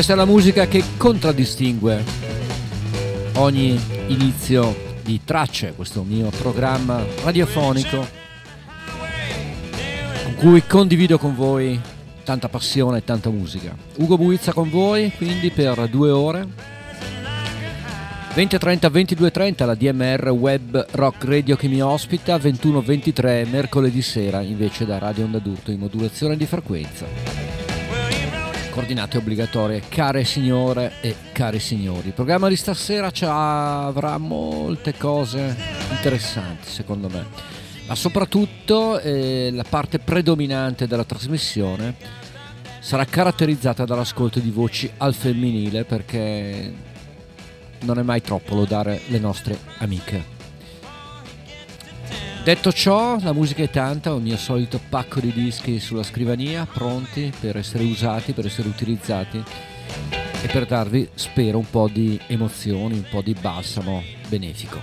Questa è la musica che contraddistingue ogni inizio di tracce, questo mio programma radiofonico con cui condivido con voi tanta passione e tanta musica. Ugo Buizza con voi quindi per due ore. 20.30 22.30 la DMR Web Rock Radio che mi ospita, 21.23 mercoledì sera invece da Radio Onda d'Urto in modulazione di frequenza coordinate obbligatorie, care signore e cari signori. Il programma di stasera avrà molte cose interessanti, secondo me, ma soprattutto eh, la parte predominante della trasmissione sarà caratterizzata dall'ascolto di voci al femminile perché non è mai troppo lodare le nostre amiche. Detto ciò, la musica è tanta, ho il mio solito pacco di dischi sulla scrivania, pronti per essere usati, per essere utilizzati e per darvi, spero, un po' di emozioni, un po' di balsamo benefico.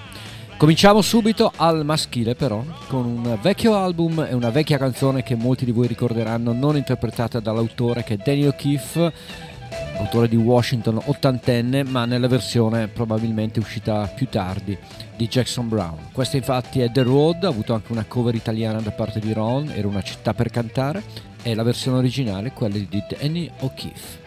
Cominciamo subito al maschile però, con un vecchio album e una vecchia canzone che molti di voi ricorderanno, non interpretata dall'autore che è Danny O'Keefe, autore di Washington ottantenne, ma nella versione probabilmente uscita più tardi di Jackson Brown. Questa infatti è The Road, ha avuto anche una cover italiana da parte di Ron, era una città per cantare, e la versione originale quella di Danny O'Keefe.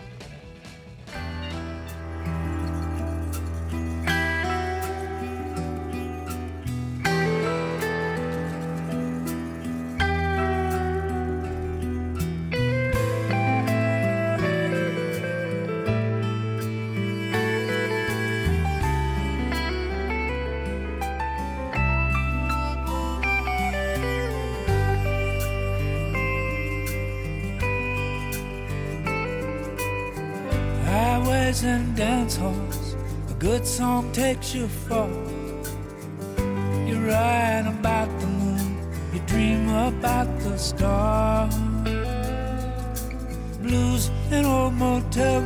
Song takes you write about the moon, you dream about the stars. Blues in old motel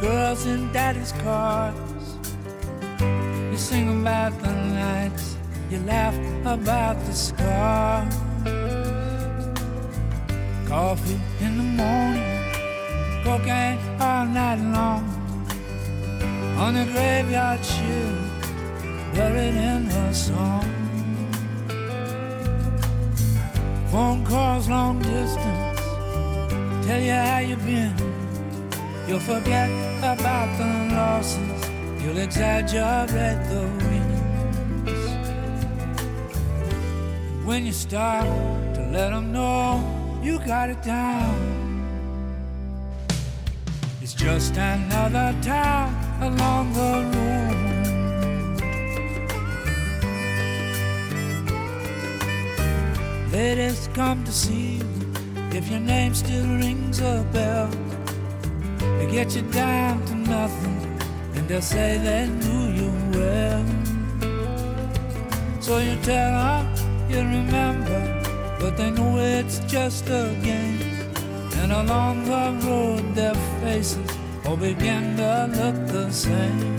girls in daddy's cars. You sing about the nights, you laugh about the scars. Coffee in the morning, cocaine all night long on the graveyard You'll forget about the losses, you'll exaggerate the wins. When you start to let them know you got it down, it's just another town along the road. Ladies come to see you if your name still rings a bell. Get you down to nothing, and they'll say they knew you well. So you tell them you remember, but they know it's just a game. And along the road, their faces all begin to look the same.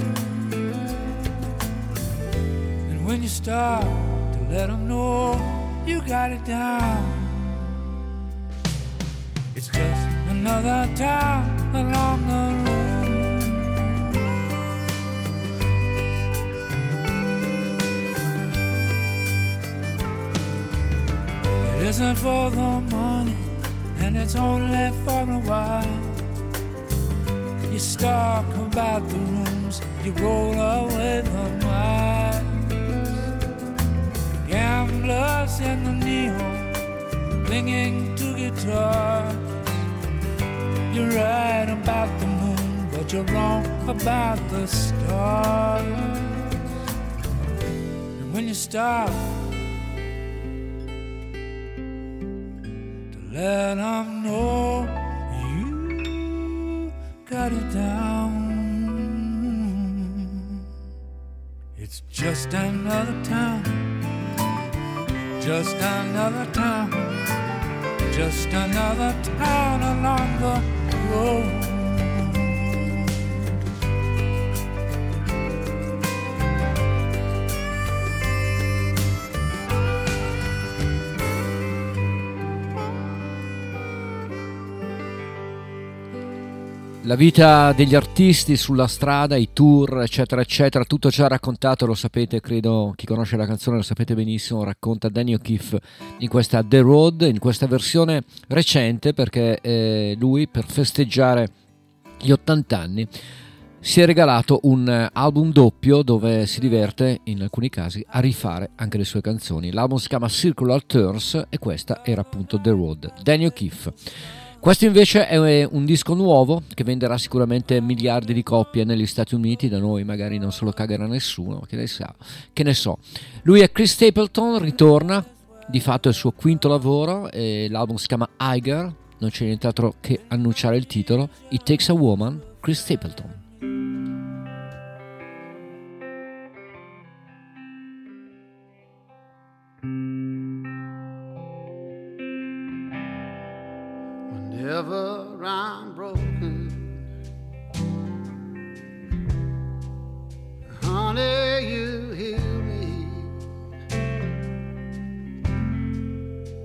And when you start to let them know you got it down, it's just another town It isn't for the money, and it's only for a while You stalk about the rooms, you roll away the miles. Gamblers in the neon, clinging to guitars. You're right about the moon, but you're wrong about the stars. And when you stop to let them know you got it down. It's just another town Just another town, just another town along the road. La vita degli artisti sulla strada, i tour, eccetera, eccetera, tutto ciò raccontato, lo sapete, credo chi conosce la canzone lo sapete benissimo, racconta Danny O'Keefe in questa The Road, in questa versione recente, perché eh, lui per festeggiare gli 80 anni si è regalato un album doppio dove si diverte in alcuni casi a rifare anche le sue canzoni. L'album si chiama Circular Turns e questa era appunto The Road. Danny O'Keefe. Questo invece è un disco nuovo che venderà sicuramente miliardi di copie negli Stati Uniti, da noi magari non se lo cagherà nessuno, che ne, sa, che ne so. Lui è Chris Stapleton, ritorna, di fatto è il suo quinto lavoro, l'album si chiama Iger, non c'è nient'altro che annunciare il titolo, It Takes a Woman, Chris Stapleton. Whenever I'm broken. Honey, you heal me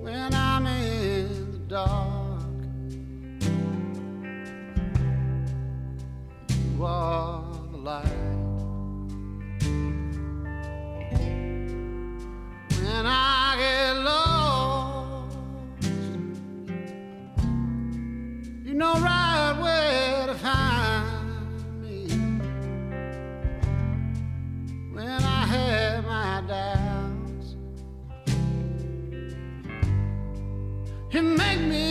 when I'm in the dark. You are the light. When I know right where to find me when I have my doubts. You make me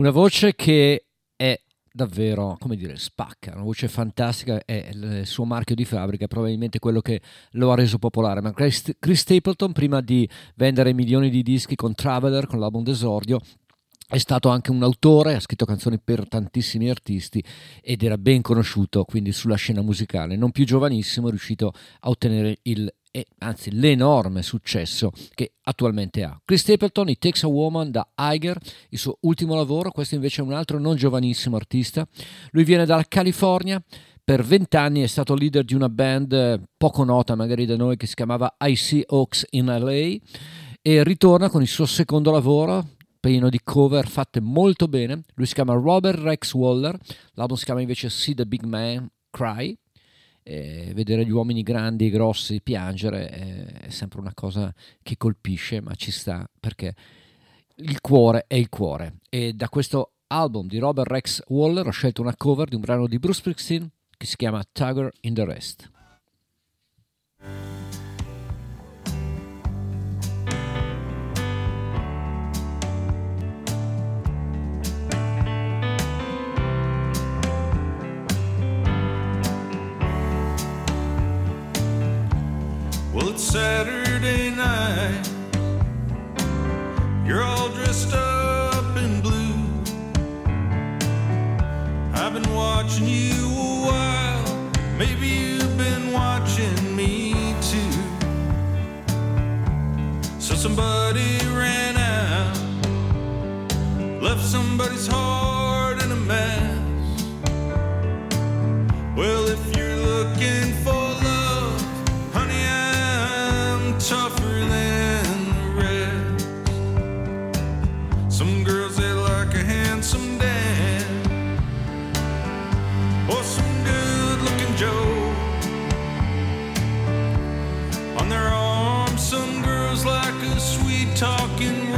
Una voce che è davvero, come dire, spacca, una voce fantastica, è il suo marchio di fabbrica, probabilmente quello che lo ha reso popolare. Ma Chris Stapleton, prima di vendere milioni di dischi con Traveler, con l'album d'esordio, è stato anche un autore, ha scritto canzoni per tantissimi artisti ed era ben conosciuto quindi sulla scena musicale. Non più giovanissimo, è riuscito a ottenere il e anzi l'enorme successo che attualmente ha. Chris Stapleton, It Takes a Woman da Iger, il suo ultimo lavoro, questo invece è un altro non giovanissimo artista. Lui viene dalla California, per vent'anni è stato leader di una band eh, poco nota magari da noi che si chiamava IC Oaks in LA e ritorna con il suo secondo lavoro pieno di cover fatte molto bene. Lui si chiama Robert Rex Waller, l'album si chiama invece See the Big Man Cry eh, vedere gli uomini grandi e grossi piangere eh, è sempre una cosa che colpisce, ma ci sta perché il cuore è il cuore. E da questo album di Robert Rex Waller ho scelto una cover di un brano di Bruce Springsteen che si chiama Tiger in the Rest. Well, it's Saturday night. You're all dressed up in blue. I've been watching you a while. Maybe you've been watching me too. So somebody ran out, left somebody's heart in a mess. Well, if you're looking for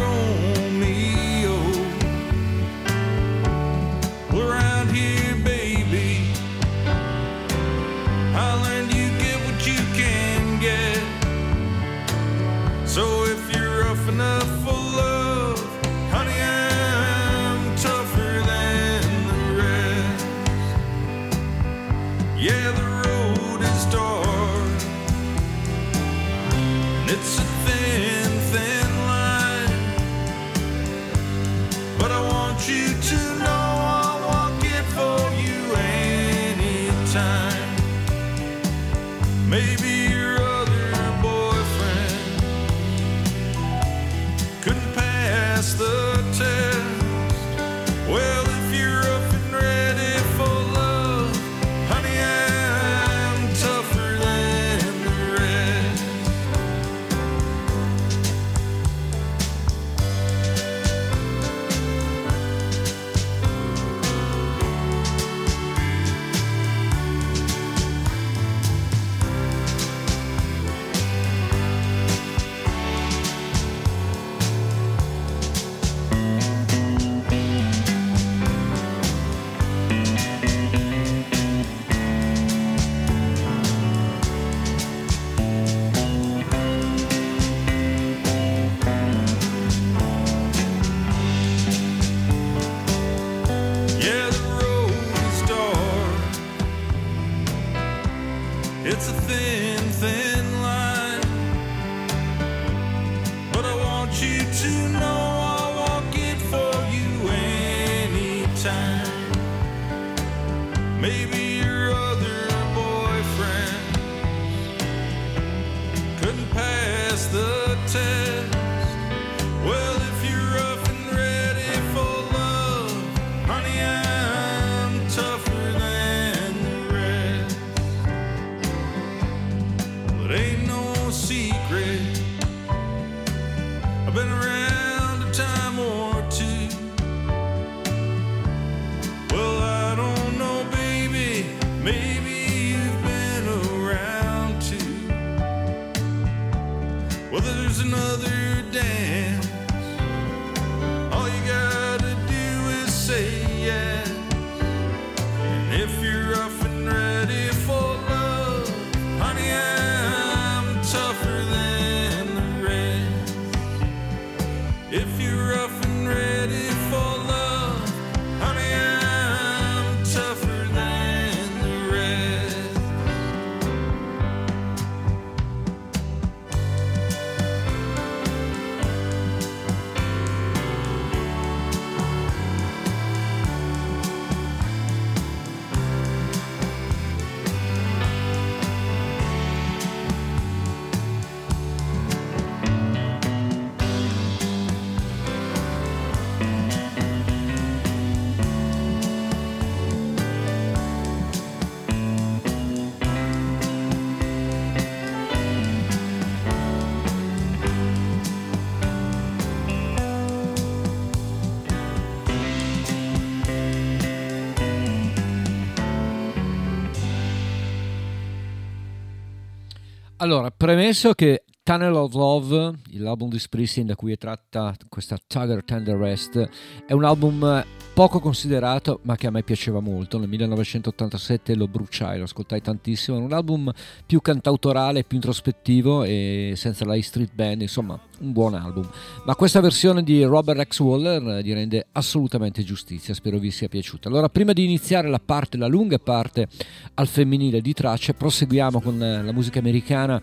Allora, premesso che Tunnel of Love, l'album di Springsteen da cui è tratta questa Tiger Tender Rest, è un album poco considerato ma che a me piaceva molto. Nel 1987 lo bruciai, lo ascoltai tantissimo. È un album più cantautorale, più introspettivo e senza la Street Band, insomma, un buon album. Ma questa versione di Robert X. Waller gli rende assolutamente giustizia, spero vi sia piaciuta. Allora, prima di iniziare la parte, la lunga parte al femminile di tracce, proseguiamo con la musica americana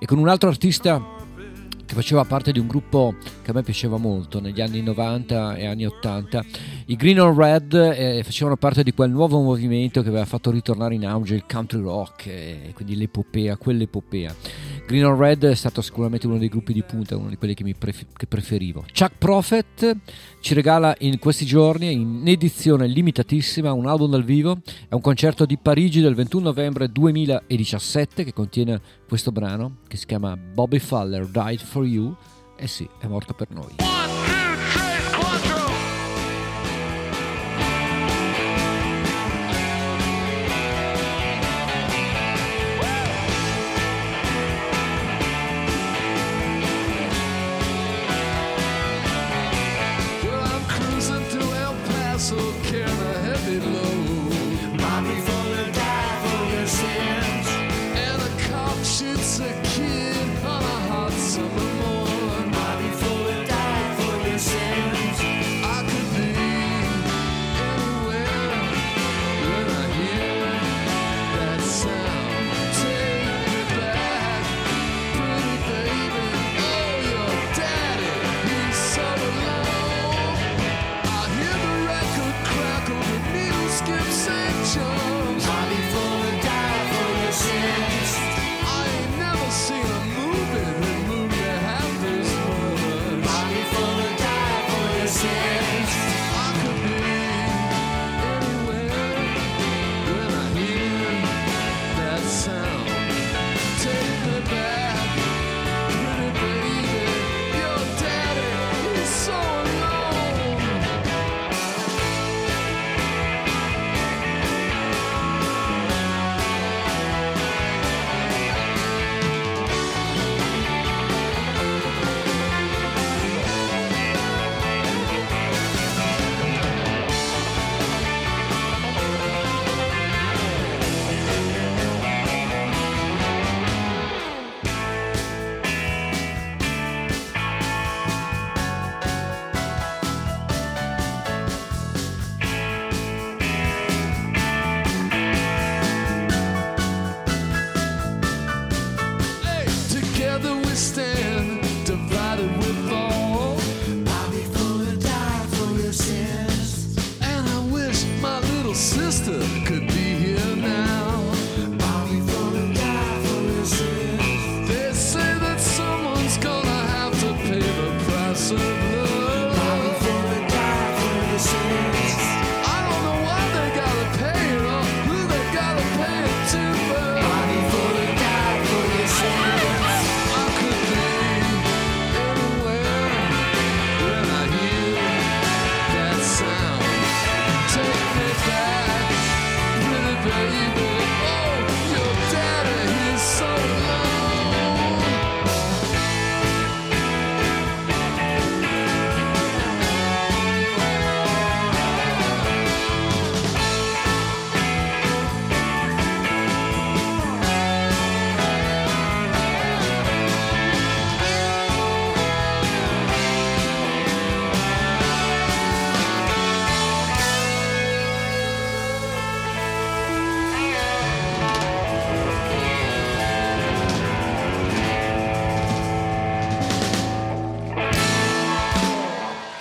e con un altro artista che faceva parte di un gruppo che a me piaceva molto negli anni 90 e anni 80. I Green on Red eh, facevano parte di quel nuovo movimento che aveva fatto ritornare in auge il country rock, eh, quindi l'epopea, quell'epopea. Green on Red è stato sicuramente uno dei gruppi di punta, uno di quelli che, pref- che preferivo. Chuck Prophet ci regala in questi giorni, in edizione limitatissima, un album dal vivo. È un concerto di Parigi del 21 novembre 2017 che contiene questo brano che si chiama Bobby Fuller Died for You. Eh sì, è morto per noi.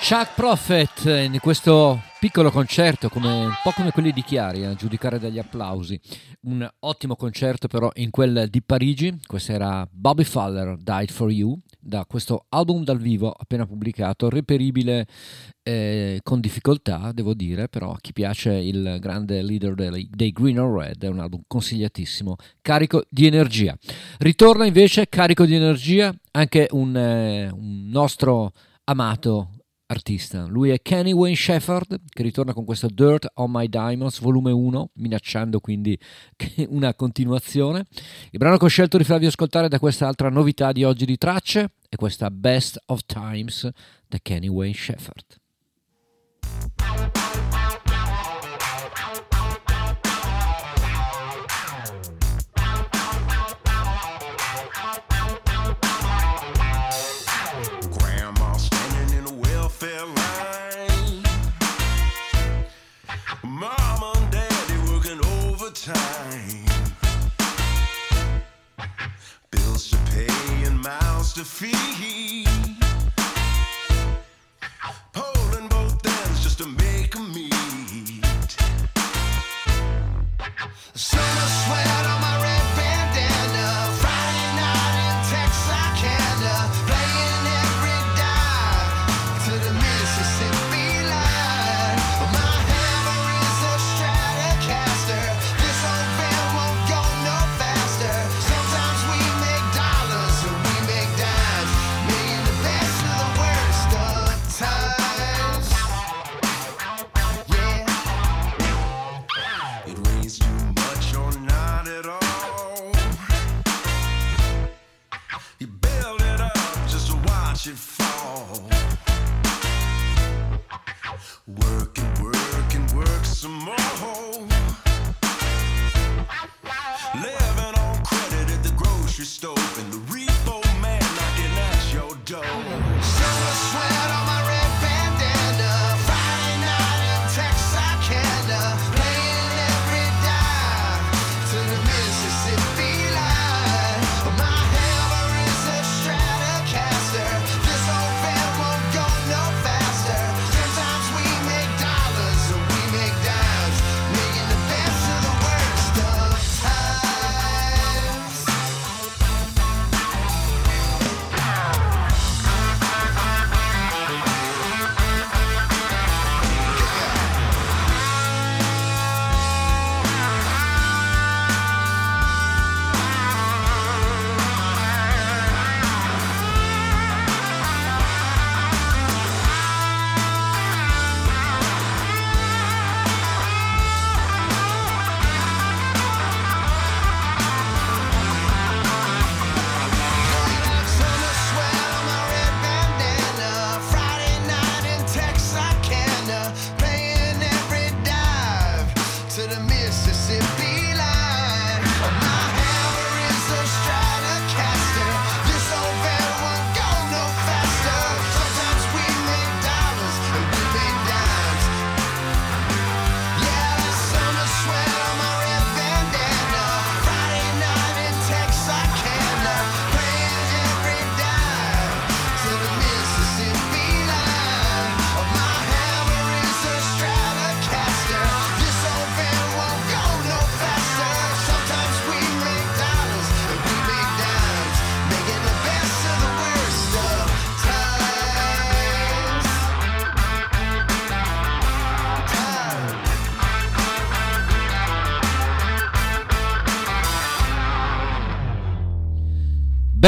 Chuck Prophet in questo piccolo concerto, come, un po' come quelli di Chiari, a giudicare dagli applausi. Un ottimo concerto però in quel di Parigi. Questo era Bobby Fowler, Died for You, da questo album dal vivo appena pubblicato, reperibile eh, con difficoltà, devo dire, però a chi piace il grande leader dei, dei Green or Red è un album consigliatissimo, carico di energia. Ritorna invece carico di energia anche un, eh, un nostro amato artista. Lui è Kenny Wayne Shepherd che ritorna con questo Dirt on My Diamonds volume 1, minacciando quindi una continuazione. Il brano che ho scelto di farvi ascoltare da questa altra novità di oggi di tracce è questa Best of Times da Kenny Wayne Shepherd. To feed. Pulling both ends just to make a meet. Summer sweat on my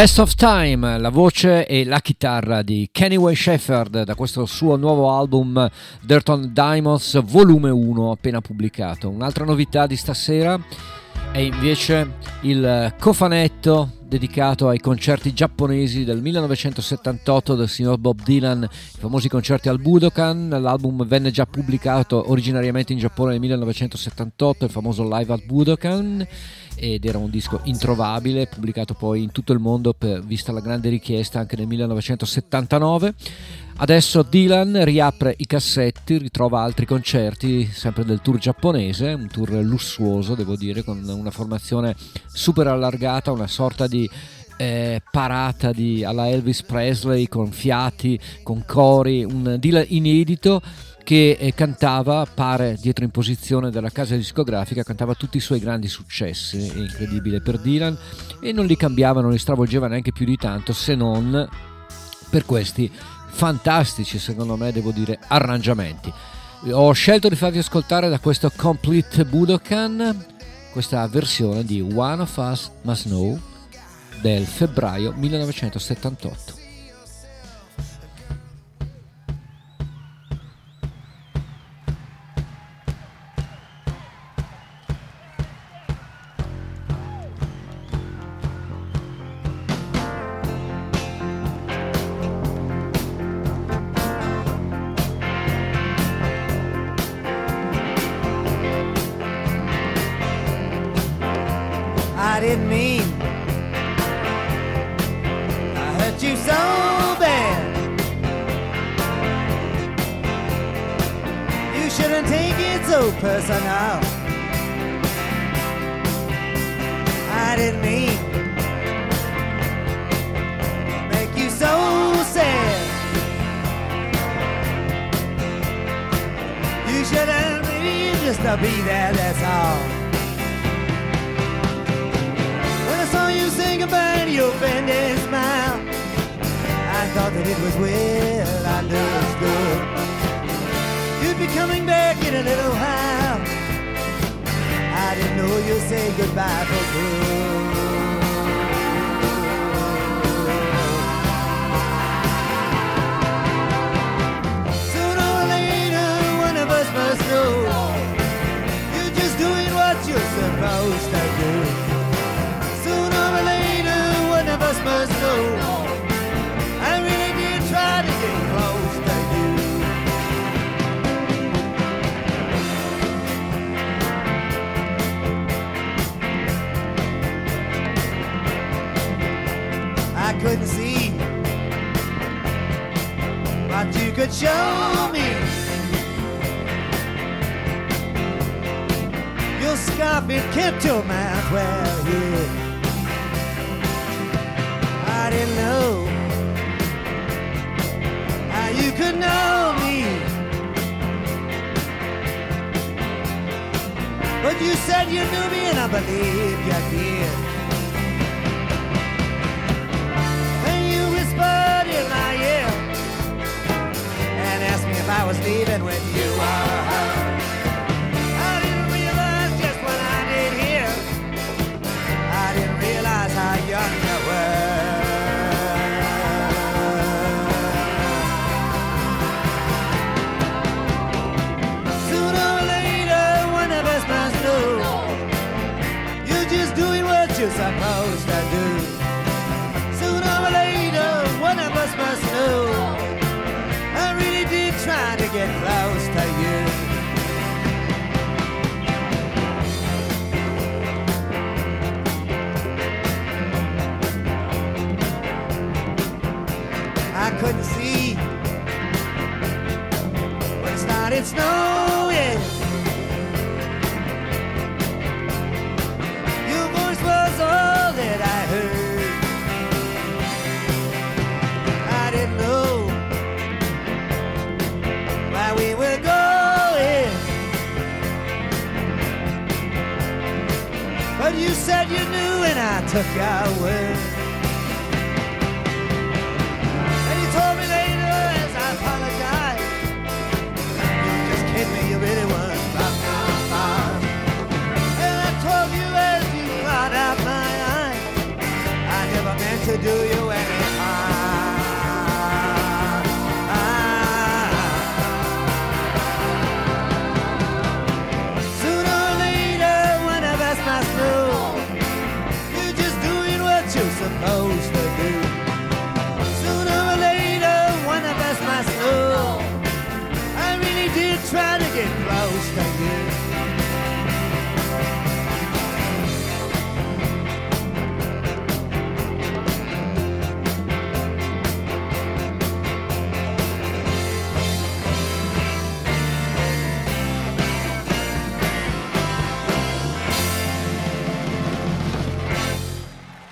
Best of Time, la voce e la chitarra di Kenny Wayne Shepherd da questo suo nuovo album Dirt on Diamonds volume 1 appena pubblicato. Un'altra novità di stasera è invece il cofanetto dedicato ai concerti giapponesi del 1978 del signor Bob Dylan, i famosi concerti al Budokan. L'album venne già pubblicato originariamente in Giappone nel 1978, il famoso Live al Budokan ed era un disco introvabile, pubblicato poi in tutto il mondo per, vista la grande richiesta anche nel 1979. Adesso Dylan riapre i cassetti, ritrova altri concerti, sempre del tour giapponese, un tour lussuoso devo dire, con una formazione super allargata, una sorta di eh, parata di, alla Elvis Presley con fiati, con cori, un Dylan inedito che eh, cantava, pare dietro in posizione della casa discografica, cantava tutti i suoi grandi successi, incredibile per Dylan, e non li cambiava, non li stravolgeva neanche più di tanto, se non per questi fantastici, secondo me, devo dire, arrangiamenti. Ho scelto di farvi ascoltare da questo Complete Budokan questa versione di One of Us Must Know del febbraio 1978.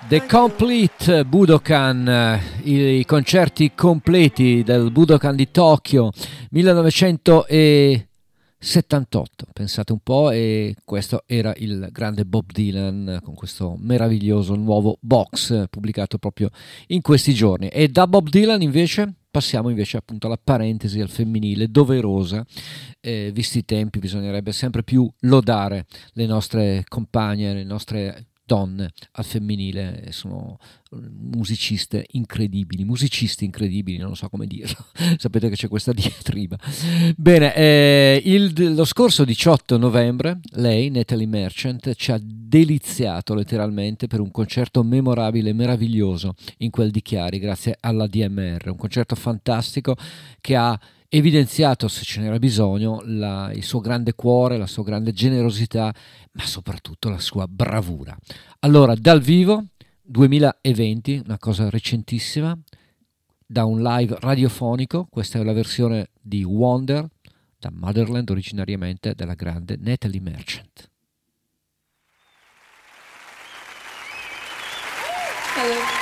The Complete Budokan, eh, i concerti completi del Budokan di Tokyo 1978, pensate un po', e questo era il grande Bob Dylan con questo meraviglioso nuovo box eh, pubblicato proprio in questi giorni. E da Bob Dylan invece passiamo invece appunto alla parentesi al femminile doverosa eh, visti i tempi bisognerebbe sempre più lodare le nostre compagne le nostre donne al femminile, sono eh, musiciste incredibili, musicisti incredibili, non so come dirlo, sapete che c'è questa diatriba. Bene, eh, il, lo scorso 18 novembre lei, Natalie Merchant, ci ha deliziato letteralmente per un concerto memorabile e meraviglioso in quel di Chiari, grazie alla DMR, un concerto fantastico che ha evidenziato, se ce n'era bisogno, la, il suo grande cuore, la sua grande generosità, ma soprattutto la sua bravura. Allora, dal vivo, 2020, una cosa recentissima, da un live radiofonico, questa è la versione di Wonder, da Motherland originariamente, della grande Natalie Merchant. Hello.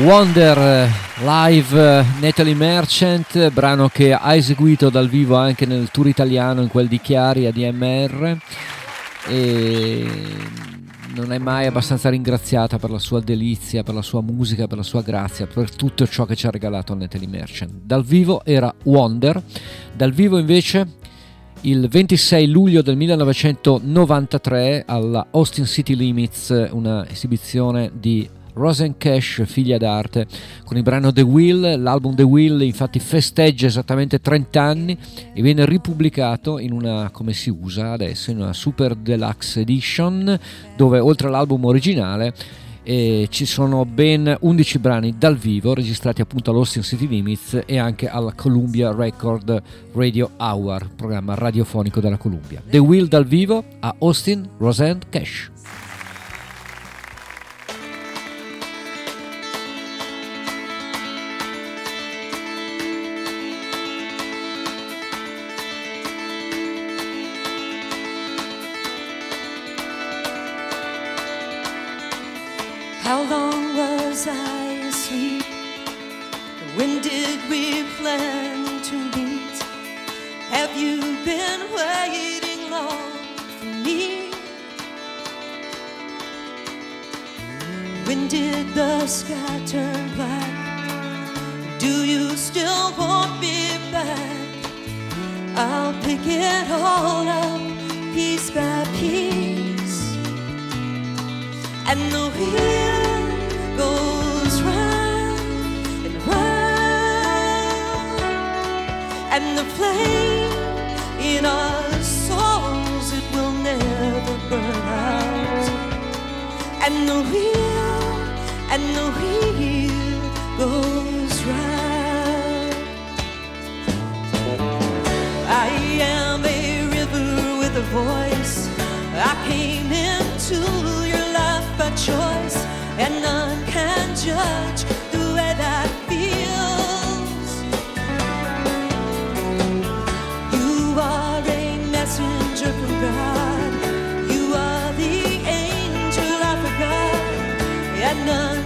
Wonder live eh, Natalie Merchant, brano che ha eseguito dal vivo anche nel tour italiano in quel di Chiari a DMR e non è mai abbastanza ringraziata per la sua delizia, per la sua musica, per la sua grazia, per tutto ciò che ci ha regalato Natalie Merchant. Dal vivo era Wonder, dal vivo invece il 26 luglio del 1993 alla Austin City Limits, una esibizione di Rosen Cash, figlia d'arte, con il brano The Will. L'album The Will infatti festeggia esattamente 30 anni e viene ripubblicato in una, come si usa adesso, in una Super Deluxe Edition, dove oltre all'album originale eh, ci sono ben 11 brani dal vivo registrati appunto all'Austin City Limits e anche alla Columbia Record Radio Hour, programma radiofonico della Columbia. The Will dal vivo a Austin Roseanne Cash. How long was I asleep? When did we plan to meet? Have you been waiting long for me? When did the sky turn black? Do you still want me back? I'll pick it all up piece by piece and the wheel goes round and round, and the flame in our souls it will never burn out, and the wheel and the wheel goes round. I am a river with a voice. I came into by choice, and none can judge the way that feels. You are a messenger from God. You are the angel I forgot, and none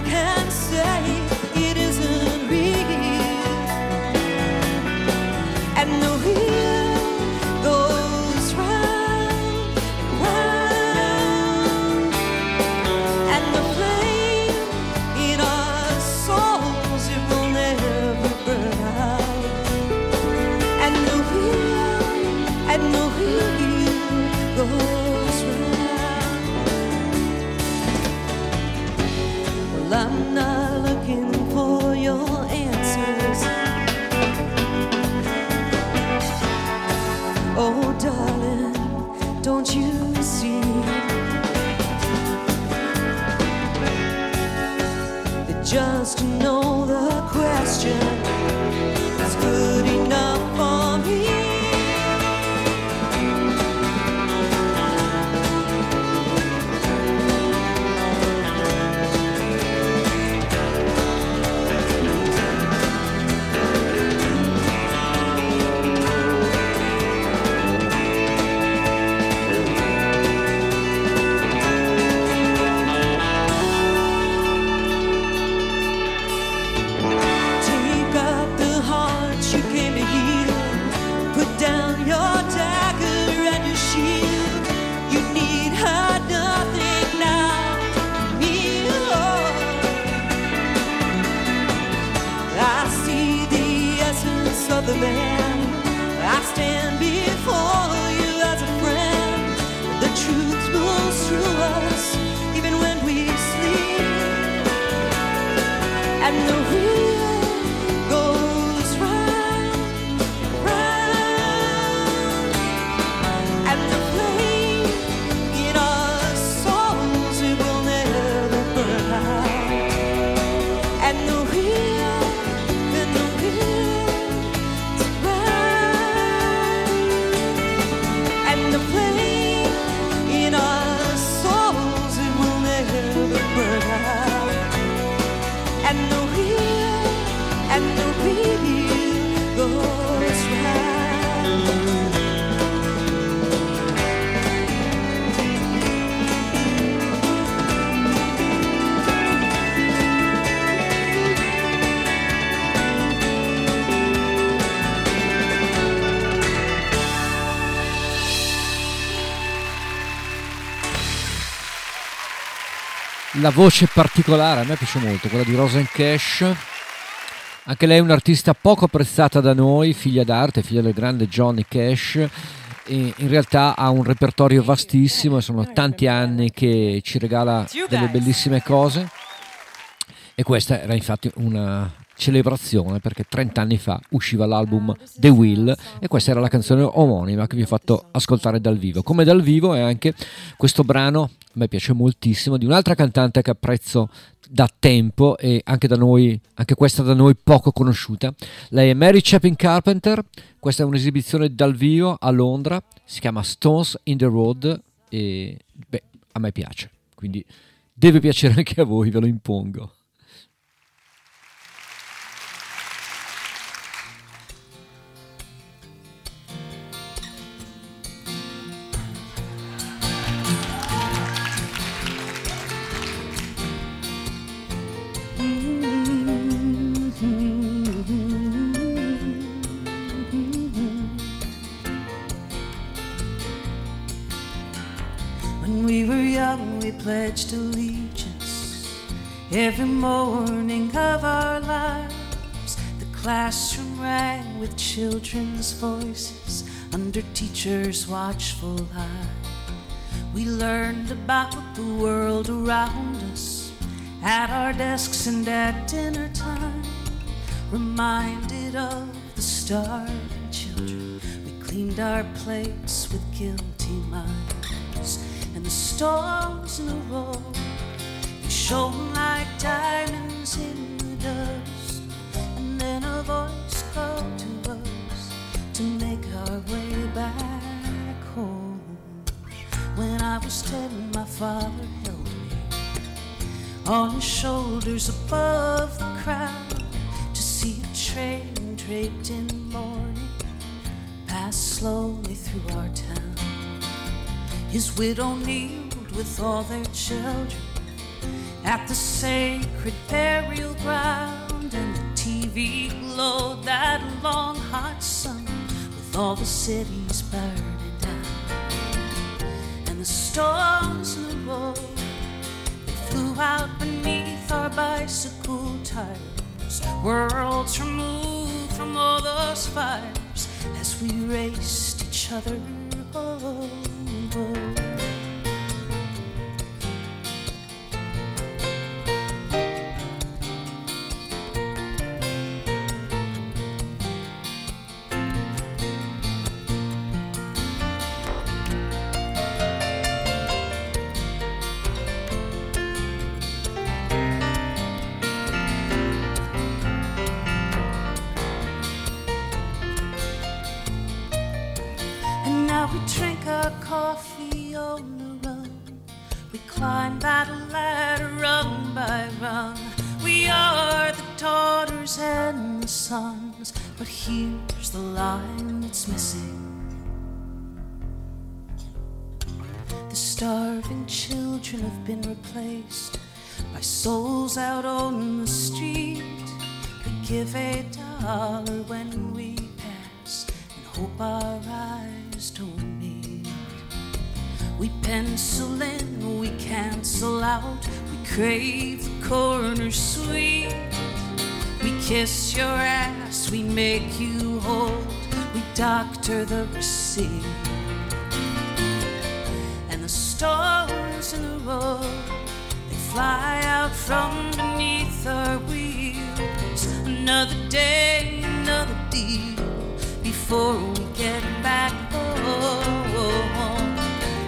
la voce particolare, a me piace molto, quella di Rosen Cash. Anche lei è un'artista poco apprezzata da noi, figlia d'arte, figlia del grande Johnny Cash. E in realtà ha un repertorio vastissimo e sono tanti anni che ci regala delle bellissime cose. E questa era infatti una celebrazione perché 30 anni fa usciva l'album The Will e questa era la canzone omonima che vi ho fatto ascoltare dal vivo. Come dal vivo è anche questo brano, a me piace moltissimo, di un'altra cantante che apprezzo da tempo e anche da noi, anche questa da noi poco conosciuta. Lei è Mary Chapin Carpenter, questa è un'esibizione dal vivo a Londra, si chiama Stones in the Road e beh, a me piace, quindi deve piacere anche a voi, ve lo impongo. Pledged allegiance every morning of our lives. The classroom rang with children's voices under teachers' watchful eye. We learned about the world around us at our desks and at dinner time. Reminded of the starving children, we cleaned our plates with guilty minds. And the stones in the road, they shone like diamonds in the dust. And then a voice called to us to make our way back home. When I was ten, my father held me on his shoulders above the crowd to see a train draped in mourning pass slowly through our town. His widow kneeled with all their children at the sacred burial ground, and the TV glowed that long hot summer with all the cities burning down, and the storms in the road they flew out beneath our bicycle tires, worlds removed from all those fires as we raced each other home. And out, we crave the corner sweet. We kiss your ass, we make you hold, we doctor the receipt. And the stones in the road, they fly out from beneath our wheels. Another day, another deal before we get back home.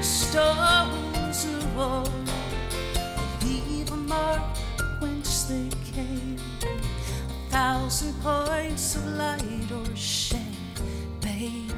Stones in the road, they came. A thousand points of light or shame, baby.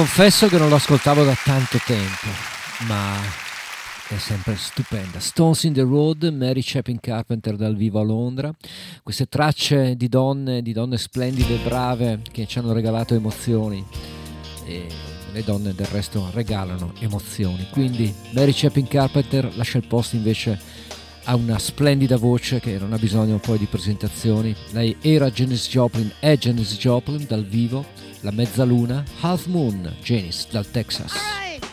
confesso che non lo ascoltavo da tanto tempo, ma è sempre stupenda. Stones in the Road, Mary Chapin Carpenter dal vivo a Londra. Queste tracce di donne, di donne splendide e brave che ci hanno regalato emozioni. E le donne del resto regalano emozioni. Quindi Mary Chapin Carpenter lascia il posto invece ha una splendida voce che non ha bisogno poi di presentazioni. Lei era Janis Joplin, è Janis Joplin dal vivo, La Mezzaluna, Half Moon, Janis dal Texas. Aye.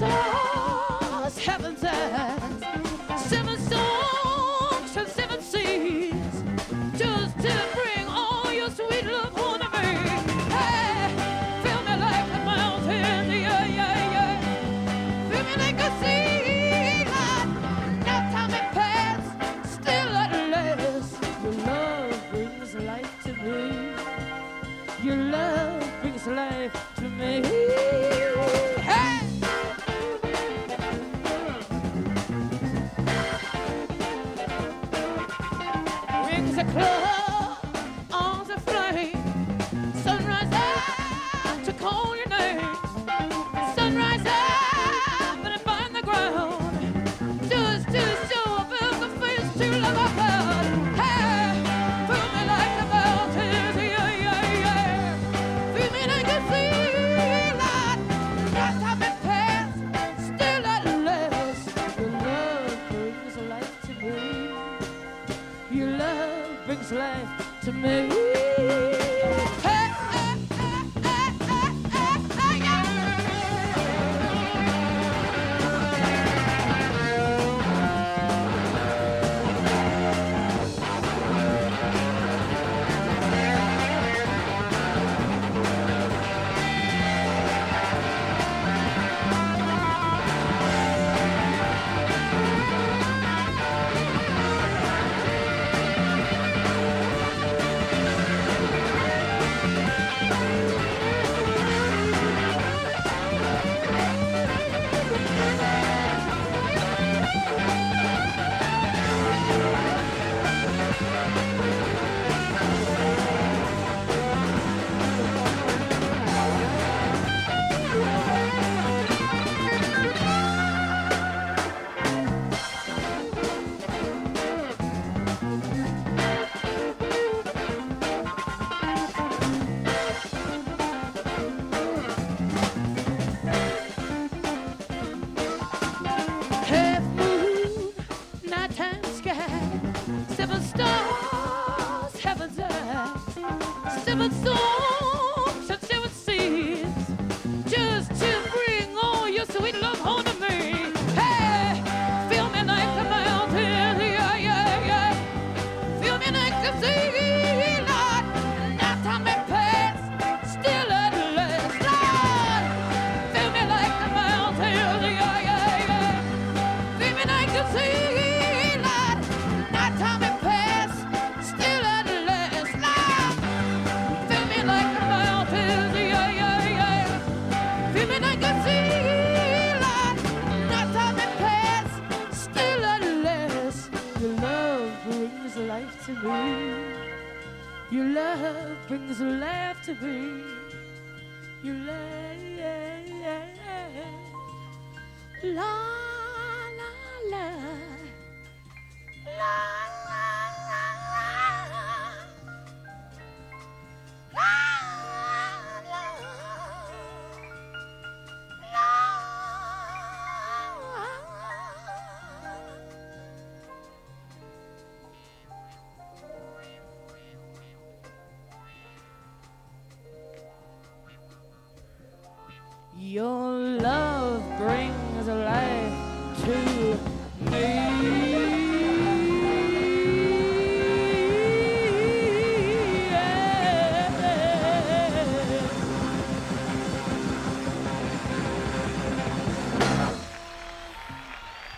sir.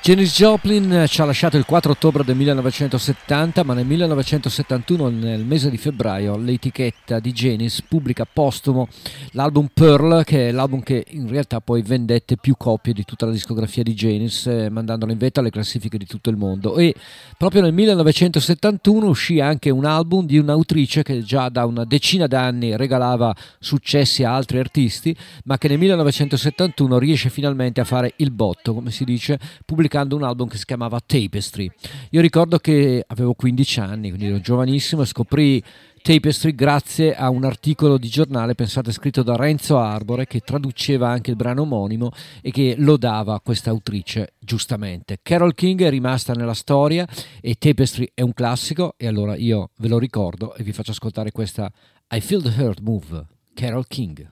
Janis Joplin eh, ci ha lasciato il 4 ottobre del 1970, ma nel 1971, nel mese di febbraio, l'etichetta di Janis pubblica postumo l'album Pearl, che è l'album che in realtà poi vendette più copie di tutta la discografia di Janis, eh, mandandolo in vetta alle classifiche di tutto il mondo. E proprio nel 1971 uscì anche un album di un'autrice che già da una decina d'anni regalava successi a altri artisti, ma che nel 1971 riesce finalmente a fare il botto, come si dice, pubblicando un album che si chiamava Tapestry. Io ricordo che avevo 15 anni, quindi ero giovanissimo e scoprì Tapestry grazie a un articolo di giornale, pensate, scritto da Renzo Arbore, che traduceva anche il brano omonimo e che lodava questa autrice, giustamente. Carol King è rimasta nella storia e Tapestry è un classico e allora io ve lo ricordo e vi faccio ascoltare questa I Feel the Heart Move, Carol King.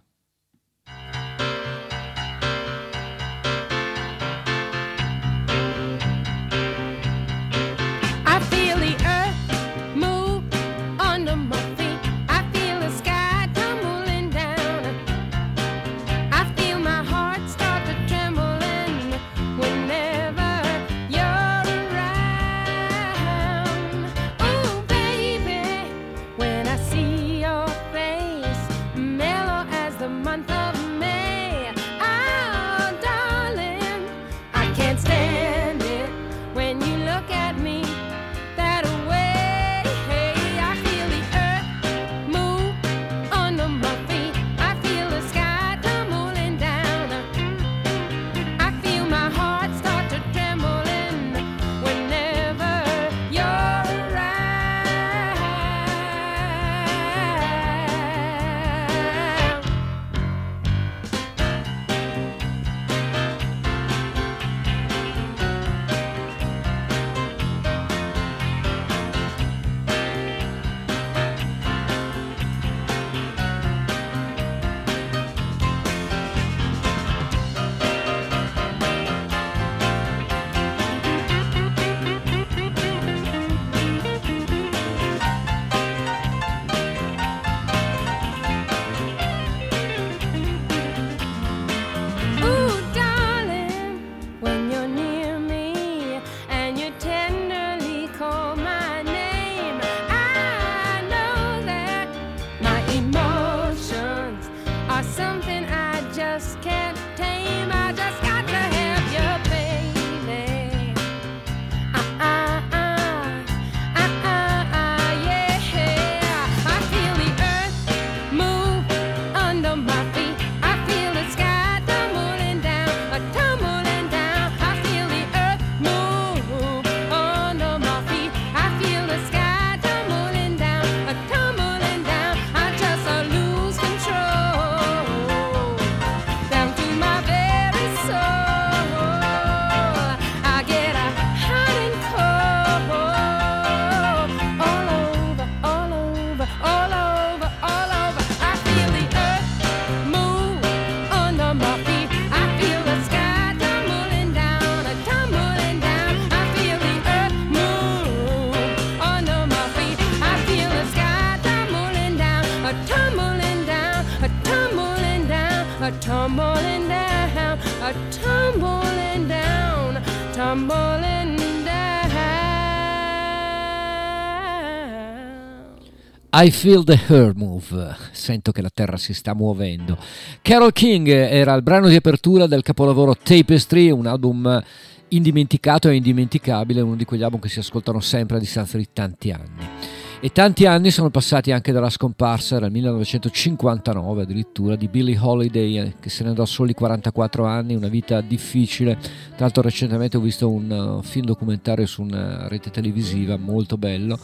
I feel the her move, sento che la terra si sta muovendo. Carol King era il brano di apertura del capolavoro Tapestry, un album indimenticato e indimenticabile, uno di quegli album che si ascoltano sempre a distanza di tanti anni. E tanti anni sono passati anche dalla scomparsa, il 1959 addirittura, di Billie Holiday, eh, che se ne andò a soli 44 anni, una vita difficile. Tra l'altro recentemente ho visto un uh, film documentario su una rete televisiva molto bello.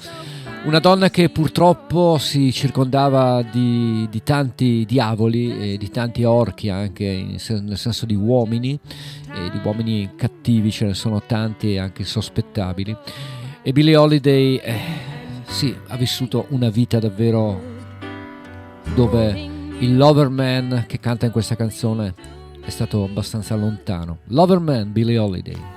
Una donna che purtroppo si circondava di, di tanti diavoli e di tanti orchi anche, in nel senso di uomini, e di uomini cattivi ce ne sono tanti e anche sospettabili. E Billie Holiday... eh, sì, ha vissuto una vita davvero dove il Loverman che canta in questa canzone è stato abbastanza lontano. Loverman, Billie Holiday.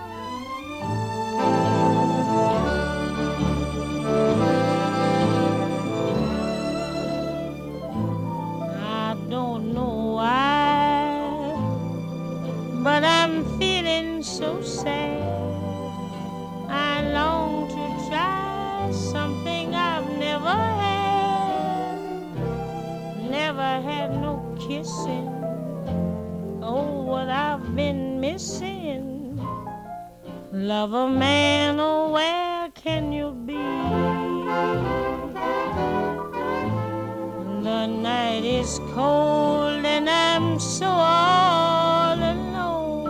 Never had, never had no kissing. Oh, what I've been missing. Love Lover man, oh, where can you be? The night is cold and I'm so all alone.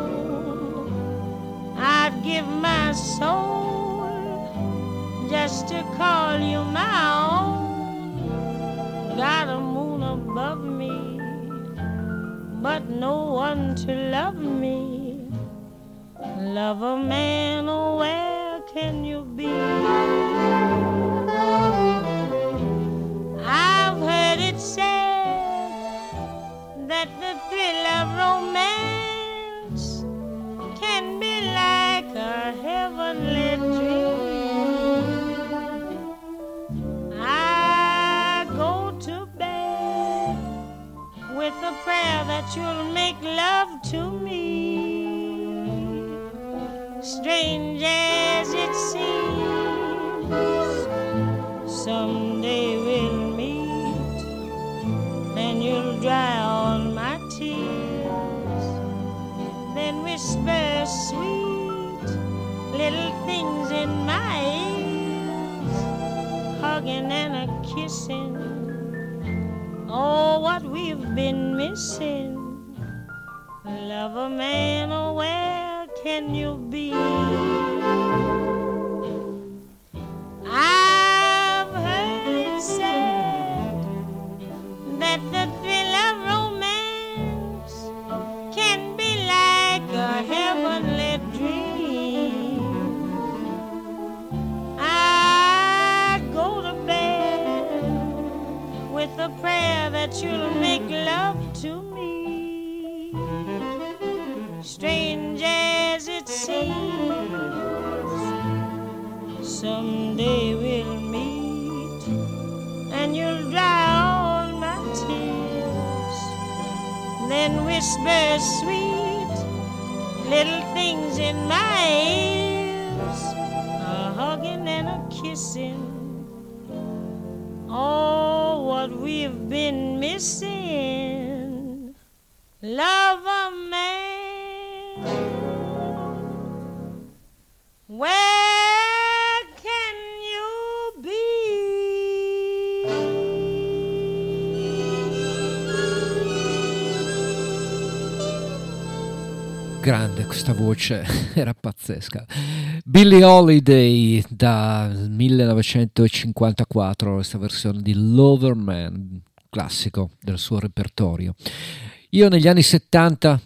I'd give my soul just to call you my own. Got a moon above me, but no one to love me. Love a man, oh, where can you be? I've heard it said that the thrill of romance can be like a heavenly dream. Prayer that you'll make love to me. Strange as it seems, someday we'll meet and you'll dry all my tears. Then whisper sweet little things in my ears, hugging and a kissing. Oh, what we've been missing. Love a man, oh, where can you be? That you'll make love to me. Strange as it seems, someday we'll meet and you'll dry all my tears. Then whisper sweet little things in my ears, a hugging and a kissing. Oh, what we've been missing. Love Grande questa voce, era pazzesca. Billie Holiday dal 1954, questa versione di Loverman, classico del suo repertorio. Io negli anni 70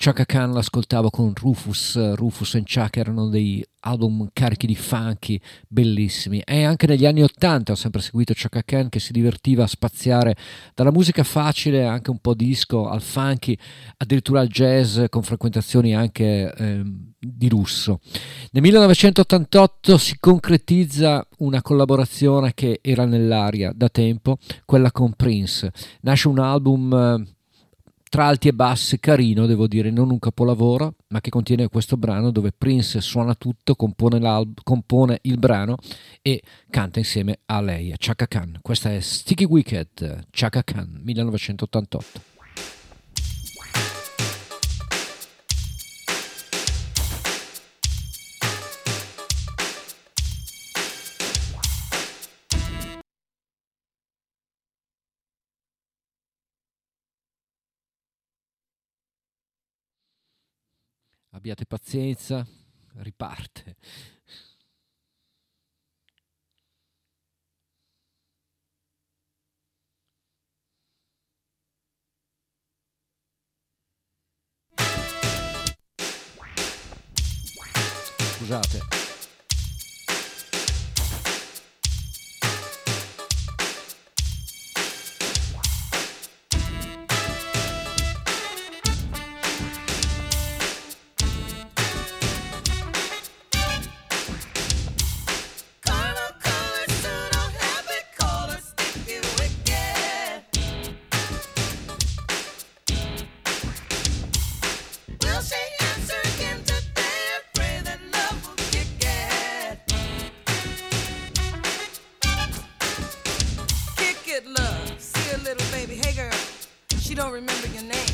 Chaka Khan l'ascoltavo con Rufus, Rufus e Chaka erano dei album carichi di funky, bellissimi. E anche negli anni 80 ho sempre seguito Chaka Khan che si divertiva a spaziare dalla musica facile, anche un po' disco, al funky, addirittura al jazz, con frequentazioni anche ehm, di lusso. Nel 1988 si concretizza una collaborazione che era nell'aria da tempo, quella con Prince. Nasce un album... eh, tra alti e bassi, carino, devo dire, non un capolavoro, ma che contiene questo brano dove Prince suona tutto, compone, compone il brano e canta insieme a lei, a Chaka Khan. Questa è Sticky Wicked, Chaka Khan, 1988. Abbiate pazienza, riparte. Scusate. Remember your name.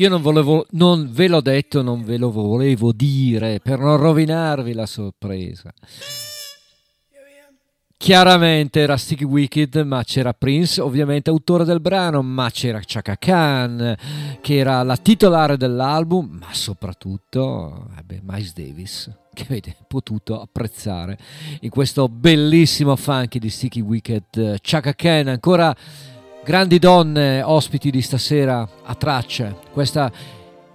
Io non, volevo, non ve l'ho detto, non ve lo volevo dire per non rovinarvi la sorpresa. Chiaramente era Sticky Wicked, ma c'era Prince, ovviamente autore del brano, ma c'era Chaka Khan, che era la titolare dell'album, ma soprattutto eh beh, Miles Davis, che avete potuto apprezzare in questo bellissimo funky di Sticky Wicked. Chaka Khan, ancora grandi donne ospiti di stasera a tracce. Questa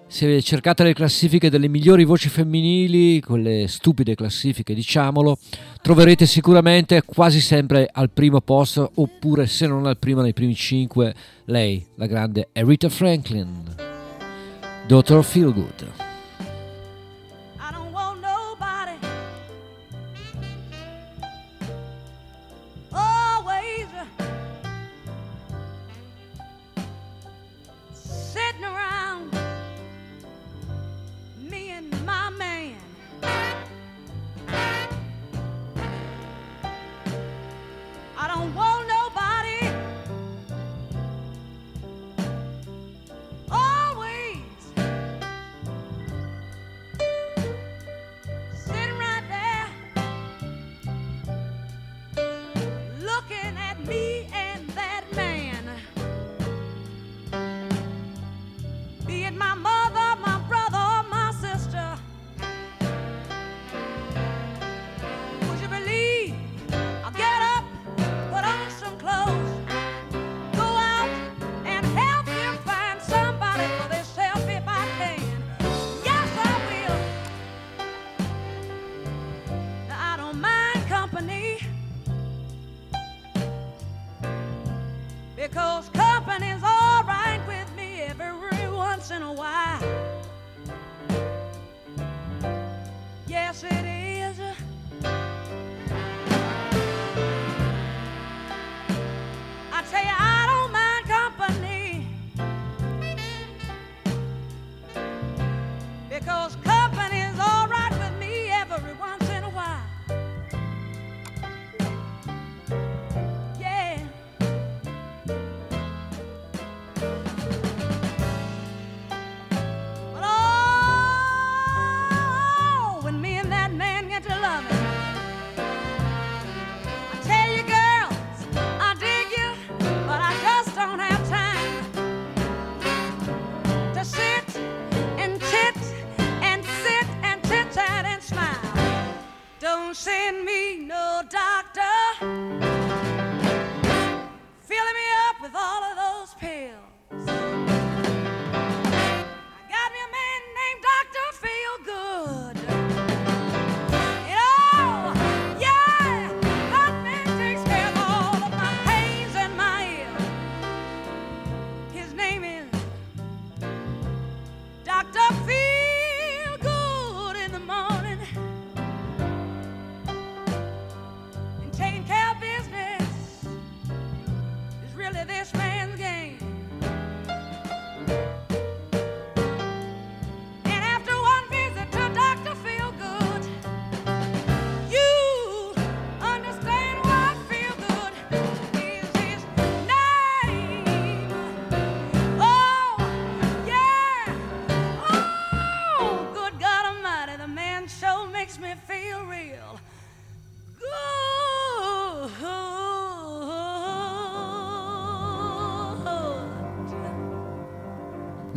se cercate le classifiche delle migliori voci femminili, quelle stupide classifiche, diciamolo, troverete sicuramente quasi sempre al primo posto, oppure se non al primo, nei primi cinque, lei, la grande Aretha Franklin, Dr. Feelgood.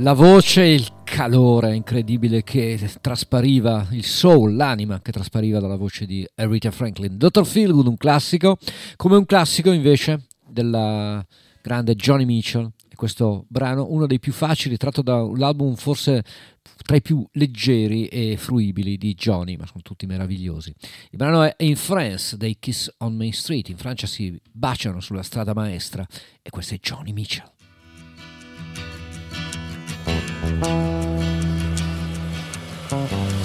La voce il calore incredibile che traspariva, il soul, l'anima che traspariva dalla voce di Aretha Franklin. Dr. Feelgood, un classico, come un classico invece della grande Johnny Mitchell. Questo brano, uno dei più facili, tratto da un album forse tra i più leggeri e fruibili di Johnny, ma sono tutti meravigliosi. Il brano è In France dei Kiss on Main Street, in Francia si baciano sulla strada maestra e questo è Johnny Mitchell. Thank you.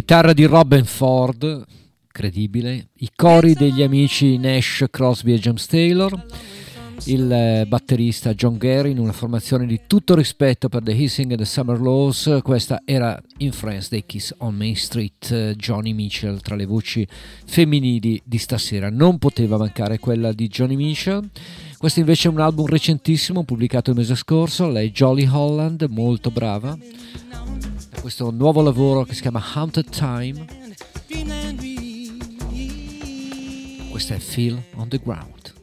Chitarra di Robin Ford, credibile, i cori degli amici Nash, Crosby e James Taylor, il eh, batterista John Gary in una formazione di tutto rispetto per The Hissing e The Summer Laws, questa era In France dei Kiss on Main Street, Johnny Mitchell tra le voci femminili di stasera, non poteva mancare quella di Johnny Mitchell. Questo invece è un album recentissimo pubblicato il mese scorso, lei Jolly Holland, molto brava questo nuovo lavoro che si chiama Haunted Time. Questo è Feel on the Ground.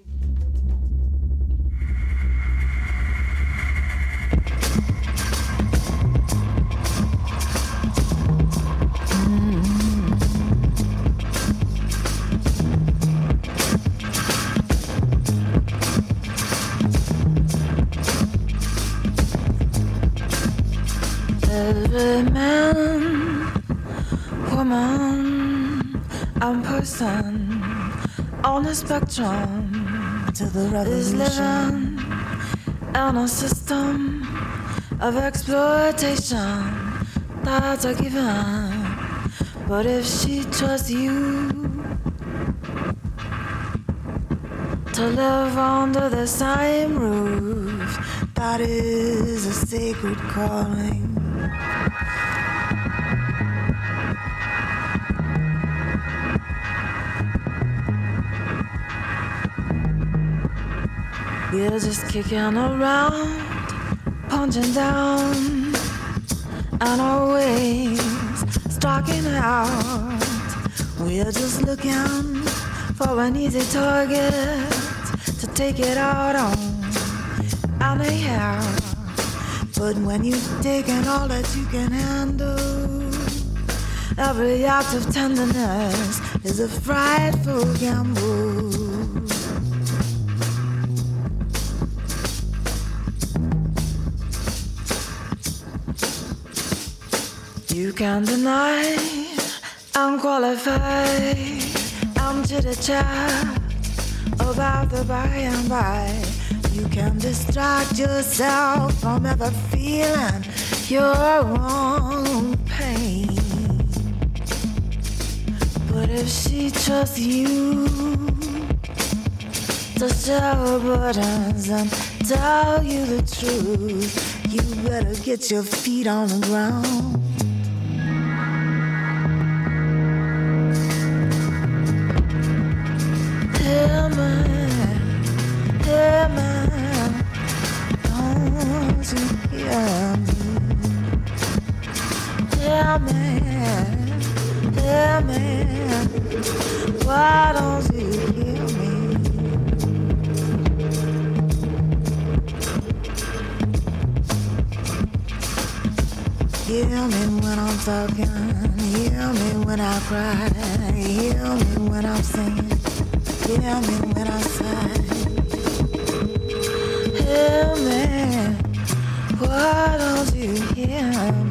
Every man, woman, and person on the spectrum To the is living in a system of exploitation that's a given. But if she trusts you to live under the same roof, That is a sacred calling. We're just kicking around, punching down, and always stalking out. We're just looking for an easy target to take it out on. Anyhow, but when you've taken all that you can handle, every act of tenderness is a frightful gamble. You can deny I'm qualified. I'm chitty chat About the by and by, you can distract yourself from ever feeling your own pain. But if she trusts you to share her burdens and tell you the truth, you better get your feet on the ground. Hear me when I'm talking, hear me when I cry, hear me when I'm singing, hear me when I sigh. Hear me, why don't you hear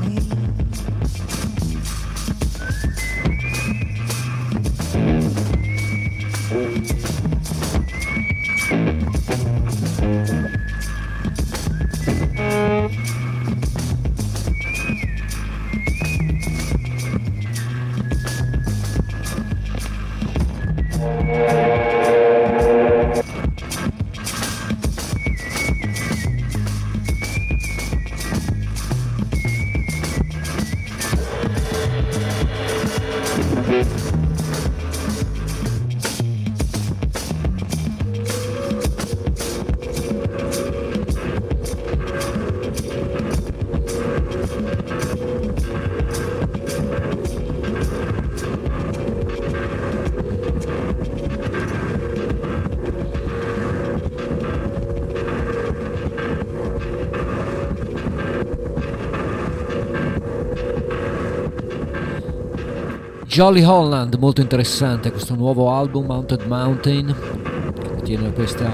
Jolly Holland, molto interessante questo nuovo album Mounted Mountain che contiene questa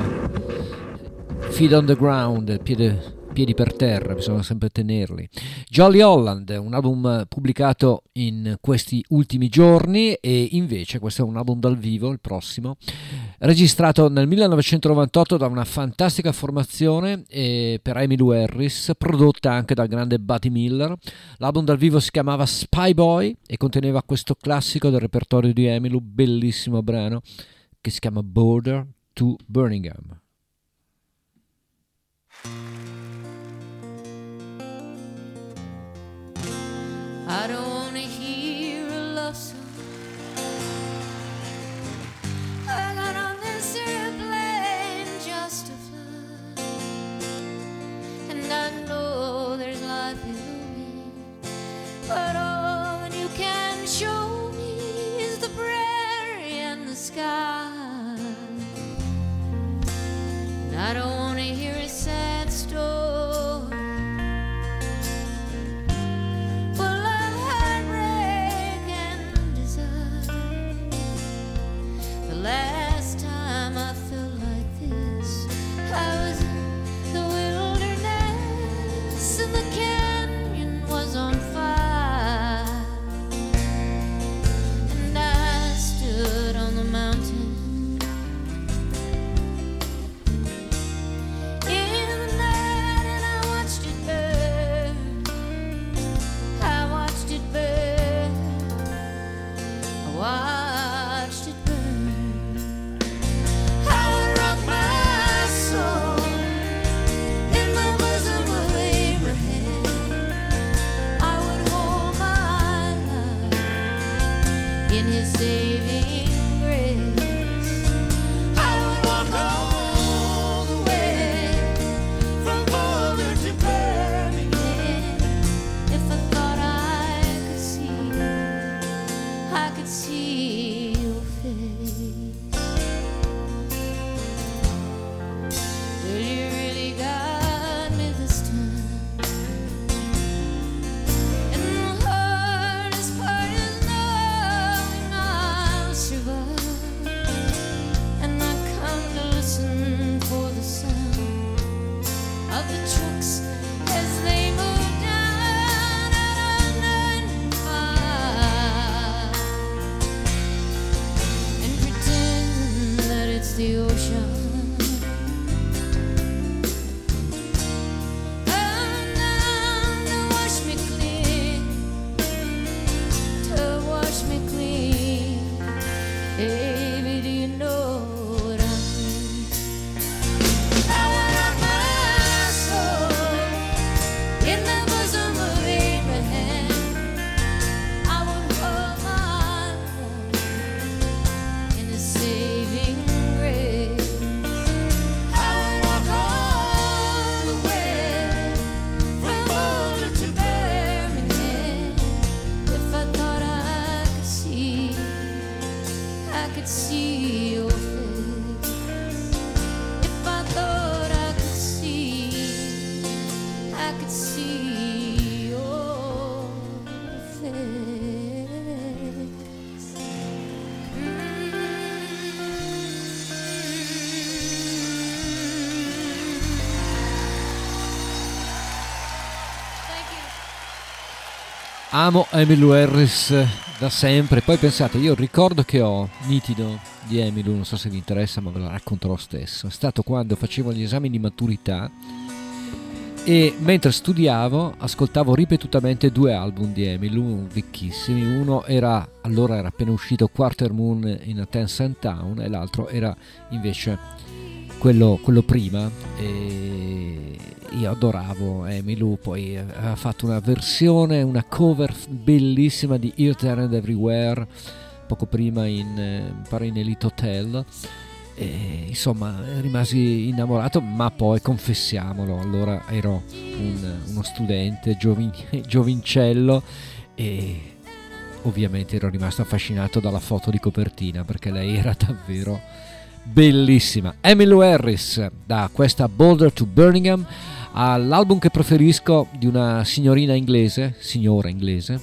feet on the ground, piede- piedi per terra, bisogna sempre tenerli. Jolly Holland, un album pubblicato in questi ultimi giorni e invece questo è un album dal vivo, il prossimo, registrato nel 1998 da una fantastica formazione eh, per Emily Harris, prodotta anche dal grande Buddy Miller. L'album dal vivo si chiamava Spy Boy e conteneva questo classico del repertorio di Emily, bellissimo brano che si chiama Border to Birmingham. I don't but all you can show me is the prairie and the sky. And I don't Amo Emmylou Harris da sempre. Poi pensate, io ricordo che ho nitido di Emmylou, non so se vi interessa, ma ve lo racconto lo stesso. È stato quando facevo gli esami di maturità e mentre studiavo ascoltavo ripetutamente due album di Emmylou vecchissimi. Uno era allora era appena uscito Quarter Moon in a Tencent Town e l'altro era invece quello, quello prima. E io adoravo Emmylou, poi aveva fatto una versione, una cover bellissima di Here, There and Everywhere poco prima in, eh, pare in Elite Hotel. E, insomma, rimasi innamorato, ma poi confessiamolo, allora ero un- uno studente giovin- giovincello e ovviamente ero rimasto affascinato dalla foto di copertina perché lei era davvero bellissima. Emmylou Harris da questa Boulder to Birmingham all'album che preferisco di una signorina inglese, signora inglese,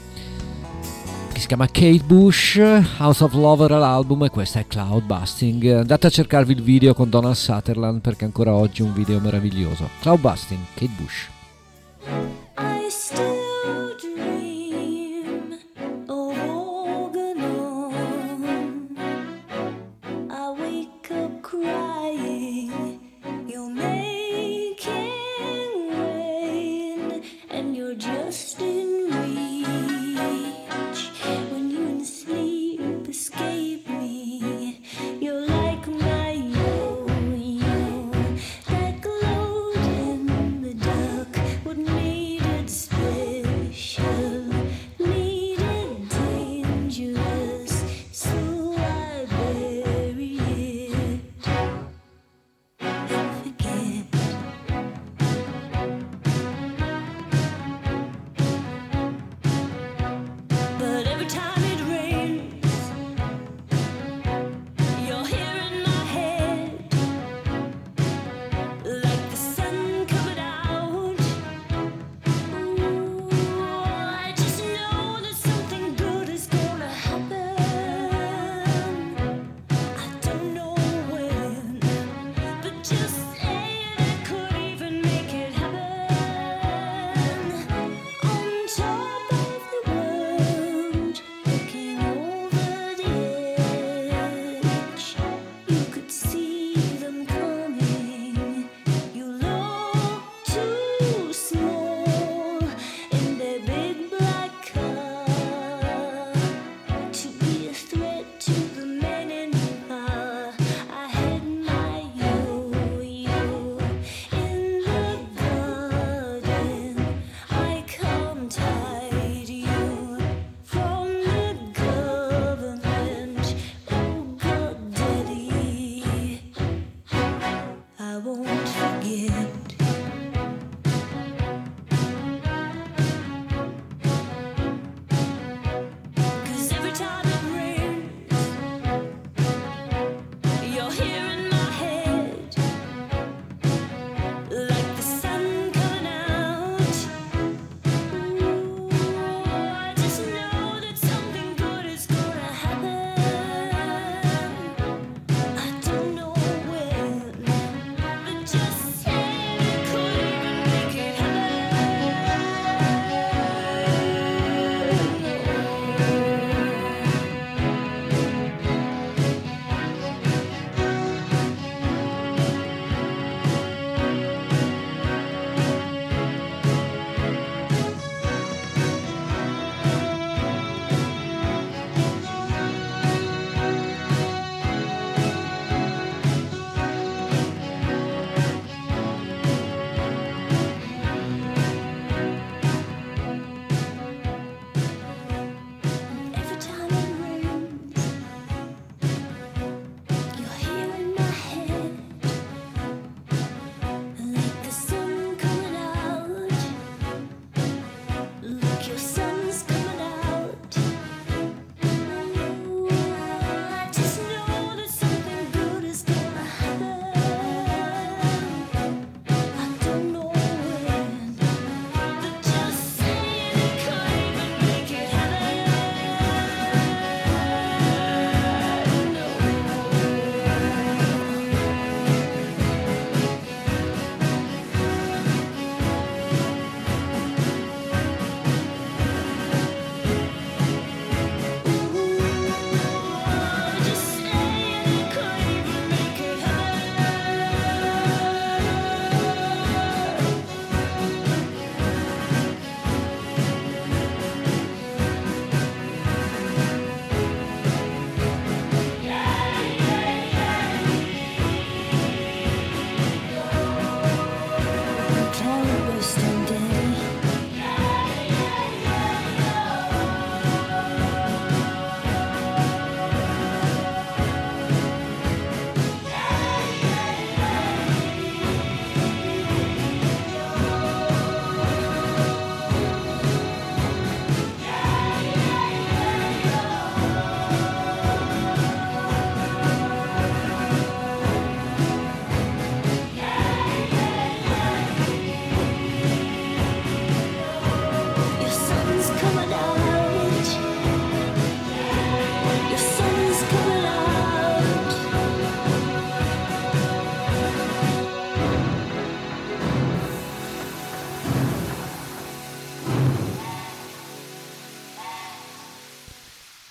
che si chiama Kate Bush, House of Love era l'album e questa è Cloud Busting. Andate a cercarvi il video con Donald Sutherland perché ancora oggi è un video meraviglioso. Cloud Busting, Kate Bush.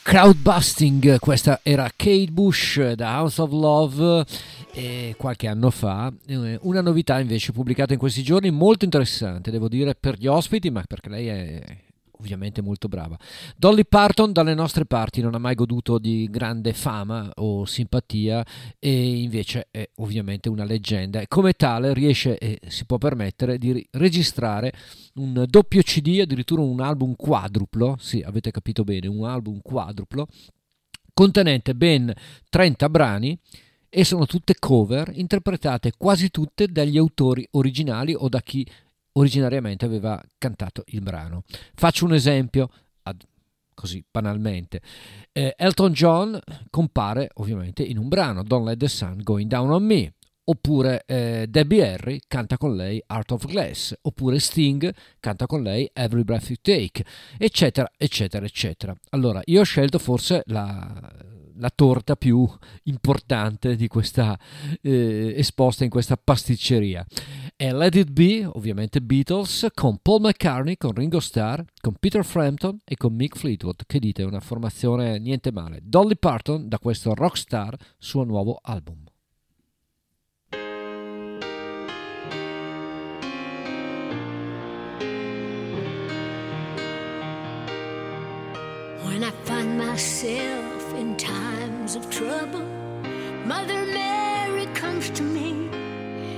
Crowdbusting, questa era Kate Bush da House of Love e qualche anno fa, Eh, una novità invece pubblicata in questi giorni molto interessante, devo dire per gli ospiti, ma perché lei è ovviamente molto brava. Dolly Parton dalle nostre parti non ha mai goduto di grande fama o simpatia e invece è ovviamente una leggenda e come tale riesce e si può permettere di registrare un doppio CD, addirittura un album quadruplo, sì avete capito bene, un album quadruplo contenente ben 30 brani e sono tutte cover interpretate quasi tutte dagli autori originali o da chi originariamente aveva cantato il brano. Faccio un esempio, ad- così banalmente. Eh, Elton John compare ovviamente in un brano, Don't Let the Sun Going Down on Me. Oppure eh, Debbie Harry canta con lei Art of Glass, oppure Sting canta con lei Every Breath You Take, eccetera, eccetera, eccetera. Allora, io ho scelto forse la, la torta più importante di questa eh, esposta in questa pasticceria. È Let It Be, ovviamente Beatles, con Paul McCartney, con Ringo Starr, con Peter Frampton e con Mick Fleetwood. Che dite? Una formazione niente male. Dolly Parton da questo Rockstar, suo nuovo album. When I find myself in times of trouble, Mother Mary comes to me,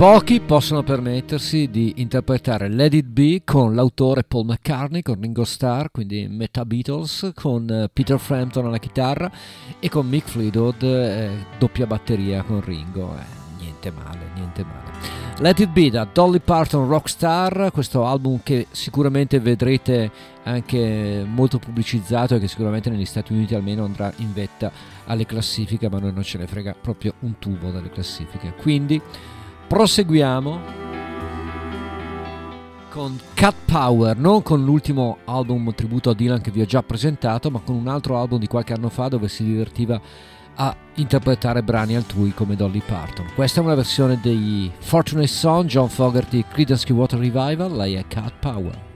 Pochi possono permettersi di interpretare Let It Be con l'autore Paul McCartney, con Ringo Starr, quindi metà Beatles, con eh, Peter Frampton alla chitarra e con Mick Fleetwood, eh, doppia batteria con Ringo. Eh, niente male, niente male. Let It Be da Dolly Parton Rockstar, questo album che sicuramente vedrete anche molto pubblicizzato e che sicuramente negli Stati Uniti almeno andrà in vetta alle classifiche, ma noi non ce ne frega proprio un tubo dalle classifiche. Quindi proseguiamo con Cat Power, non con l'ultimo album tributo a Dylan che vi ho già presentato, ma con un altro album di qualche anno fa dove si divertiva a interpretare brani altrui come Dolly Parton. Questa è una versione dei Fortunate Son, John Fogerty, Creedence Clearwater Revival, lei è Cat Power.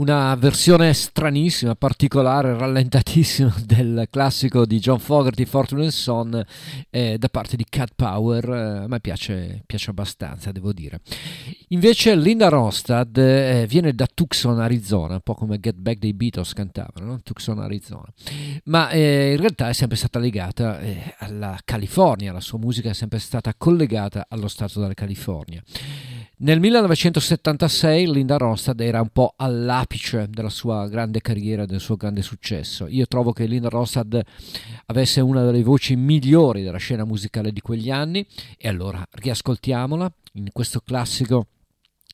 Una versione stranissima, particolare, rallentatissima del classico di John Fogerty, Fortune Son, eh, da parte di Cat Power. Eh, a me piace, piace, abbastanza, devo dire. Invece Linda Ronstadt eh, viene da Tucson, Arizona, un po' come Get Back dei Beatles cantavano, no? Tucson, Arizona. Ma eh, in realtà è sempre stata legata eh, alla California, la sua musica è sempre stata collegata allo stato della California. Nel 1976 Linda Ronstadt era un po' all'apice della sua grande carriera, del suo grande successo. Io trovo che Linda Ronstadt avesse una delle voci migliori della scena musicale di quegli anni e allora riascoltiamola in questo classico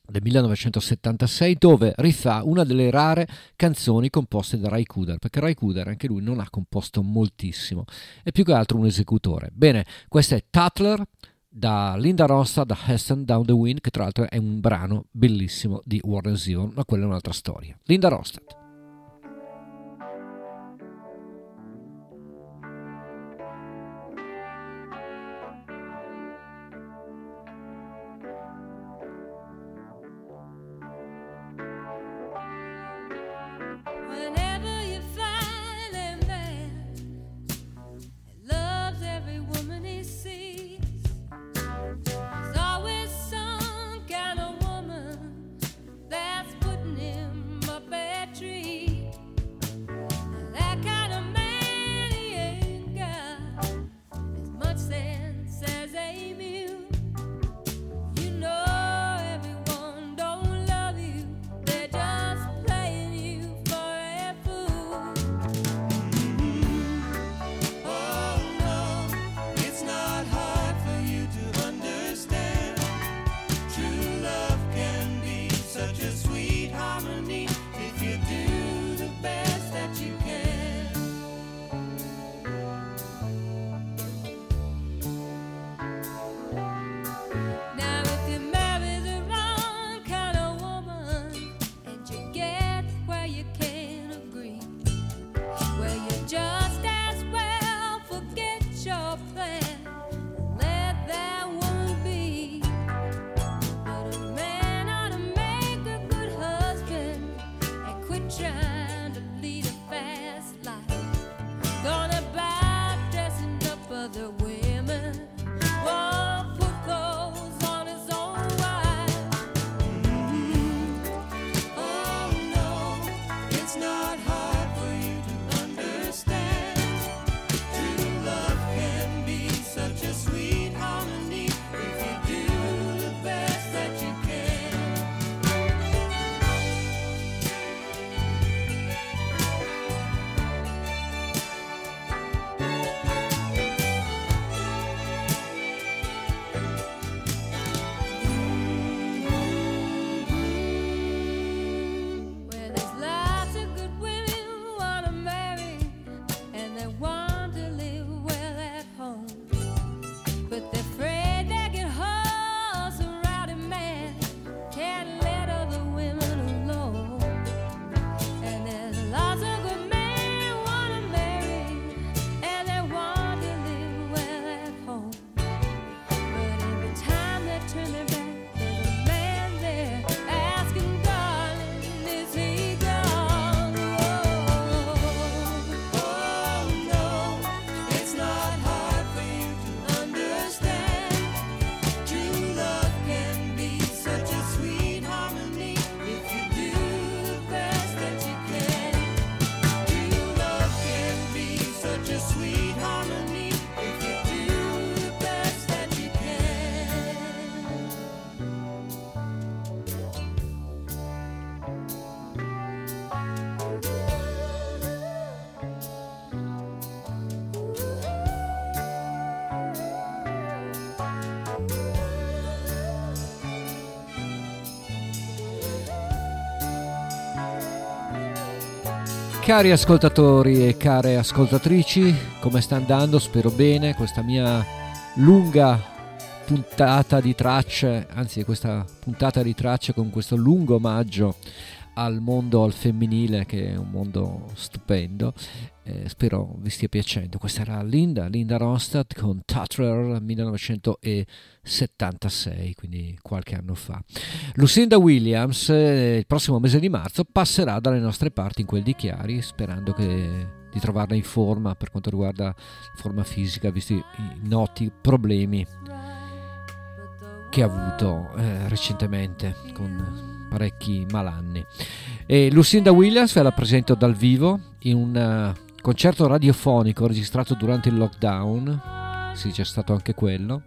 del 1976 dove rifà una delle rare canzoni composte da Ray Cooder perché Ray Cooder anche lui non ha composto moltissimo è più che altro un esecutore bene questa è Tutler da Linda Rossa da Heston Down the Wind, che tra l'altro è un brano bellissimo di Warren Zevon, ma quella è un'altra storia. Linda Ronstadt. said. Cari ascoltatori e care ascoltatrici, come sta andando? Spero bene. Questa mia lunga puntata di tracce, anzi questa puntata di tracce con questo lungo omaggio al mondo al femminile che è un mondo stupendo. Eh, spero vi stia piacendo. Questa era Linda, Linda Ronstadt con Tutler 1976, quindi qualche anno fa. Lucinda Williams eh, il prossimo mese di marzo passerà dalle nostre parti in quel di Chiari, sperando che di trovarla in forma per quanto riguarda forma fisica, visti i noti problemi che ha avuto eh, recentemente con parecchi malanni. E Lucinda Williams ve la presento dal vivo in un eh, concerto radiofonico registrato durante il lockdown. Sì, c'è stato anche quello.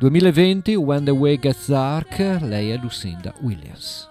2020, When the Way Gets Dark, lei è Lucinda Williams.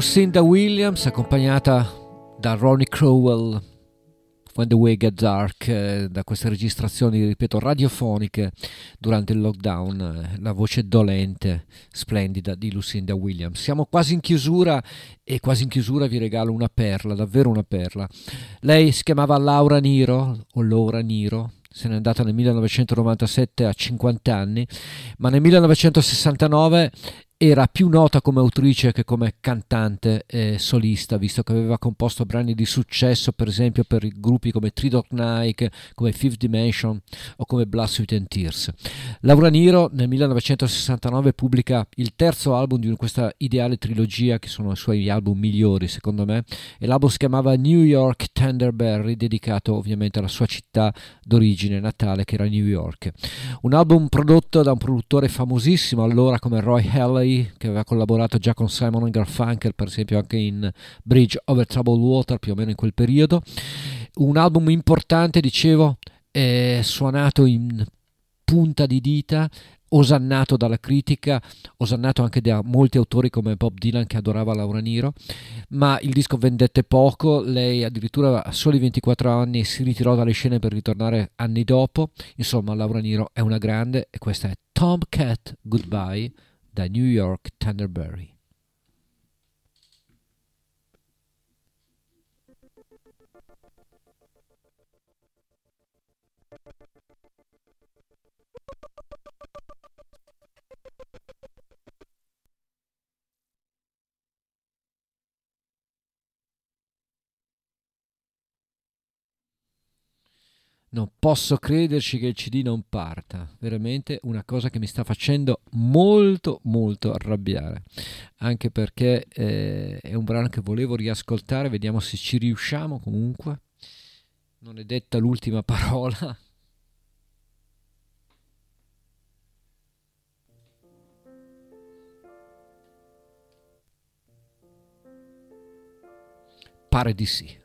Lucinda Williams accompagnata da Ronnie Crowell When the Way Get Dark, eh, da queste registrazioni, ripeto, radiofoniche durante il lockdown, eh, la voce dolente, splendida di Lucinda Williams. Siamo quasi in chiusura e quasi in chiusura vi regalo una perla, davvero una perla. Lei si chiamava Laura Niro, o Laura Niro, se n'è andata nel 1997 a 50 anni, ma nel 1969 era più nota come autrice che come cantante e solista, visto che aveva composto brani di successo, per esempio per gruppi come Dog Night, come Fifth Dimension o come Blood, Sweat and Tears. Laura Niro nel 1969 pubblica il terzo album di questa ideale trilogia, che sono i suoi album migliori secondo me, e l'album si chiamava New York Tenderberry, dedicato ovviamente alla sua città d'origine natale, che era New York. Un album prodotto da un produttore famosissimo allora come Roy Halley, che aveva collaborato già con Simon Garfunkel, per esempio anche in Bridge Over Troubled Water, più o meno in quel periodo. Un album importante, dicevo, eh, suonato in punta di dita, osannato dalla critica, osannato anche da molti autori come Bob Dylan che adorava Laura Niro, ma il disco vendette poco, lei addirittura a soli 24 anni si ritirò dalle scene per ritornare anni dopo, insomma Laura Niro è una grande e questa è Tomcat Goodbye da New York Tenderberry. Non posso crederci che il CD non parta, veramente una cosa che mi sta facendo molto molto arrabbiare, anche perché eh, è un brano che volevo riascoltare, vediamo se ci riusciamo comunque. Non è detta l'ultima parola. Pare di sì.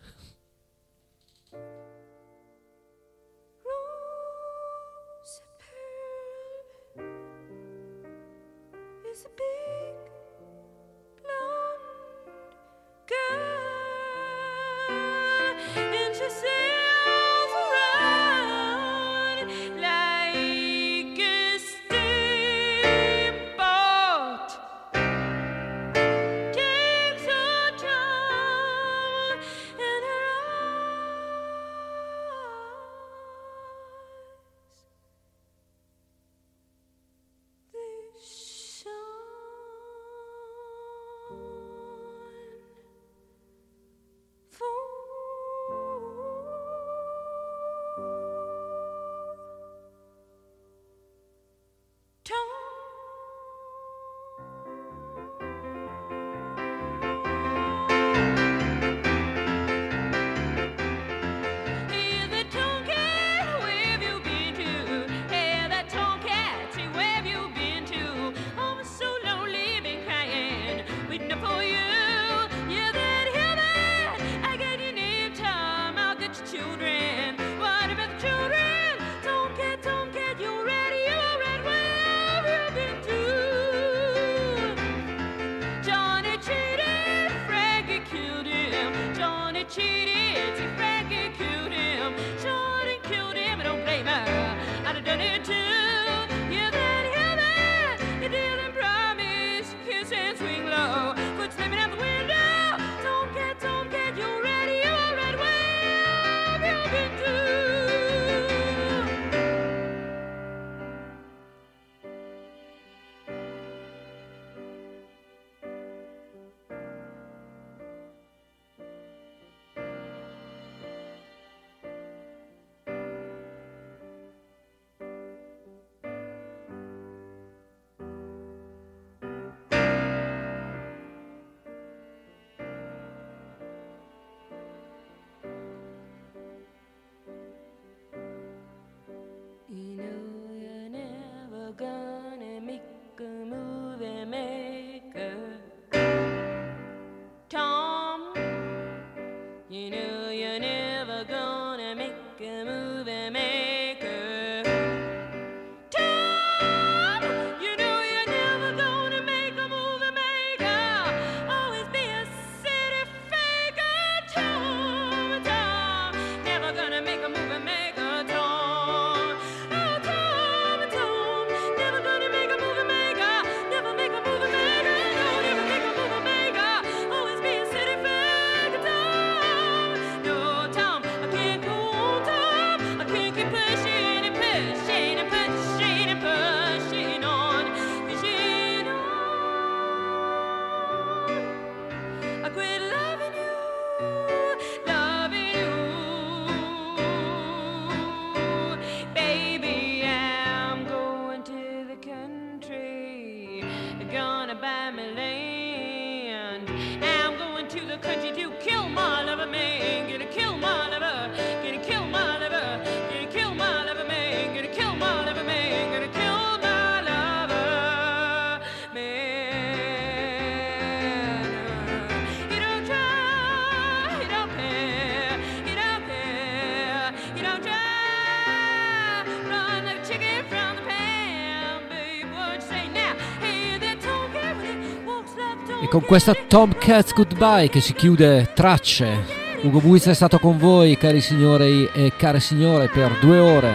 Con questa Tomcats Goodbye che si chiude tracce. Ugo Buizza è stato con voi, cari signori e care signore, per due ore.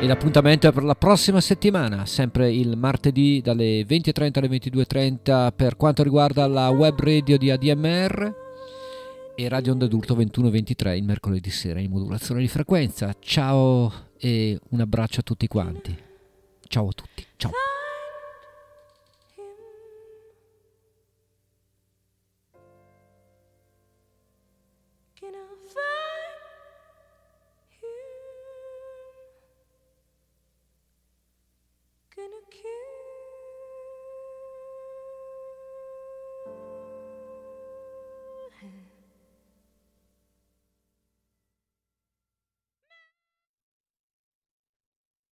E l'appuntamento è per la prossima settimana, sempre il martedì dalle 20.30 alle 22.30 per quanto riguarda la web radio di ADMR e Radio Onda d'Urto 21.23 il mercoledì sera in modulazione di frequenza. Ciao e un abbraccio a tutti quanti. Ciao a tutti. Ciao.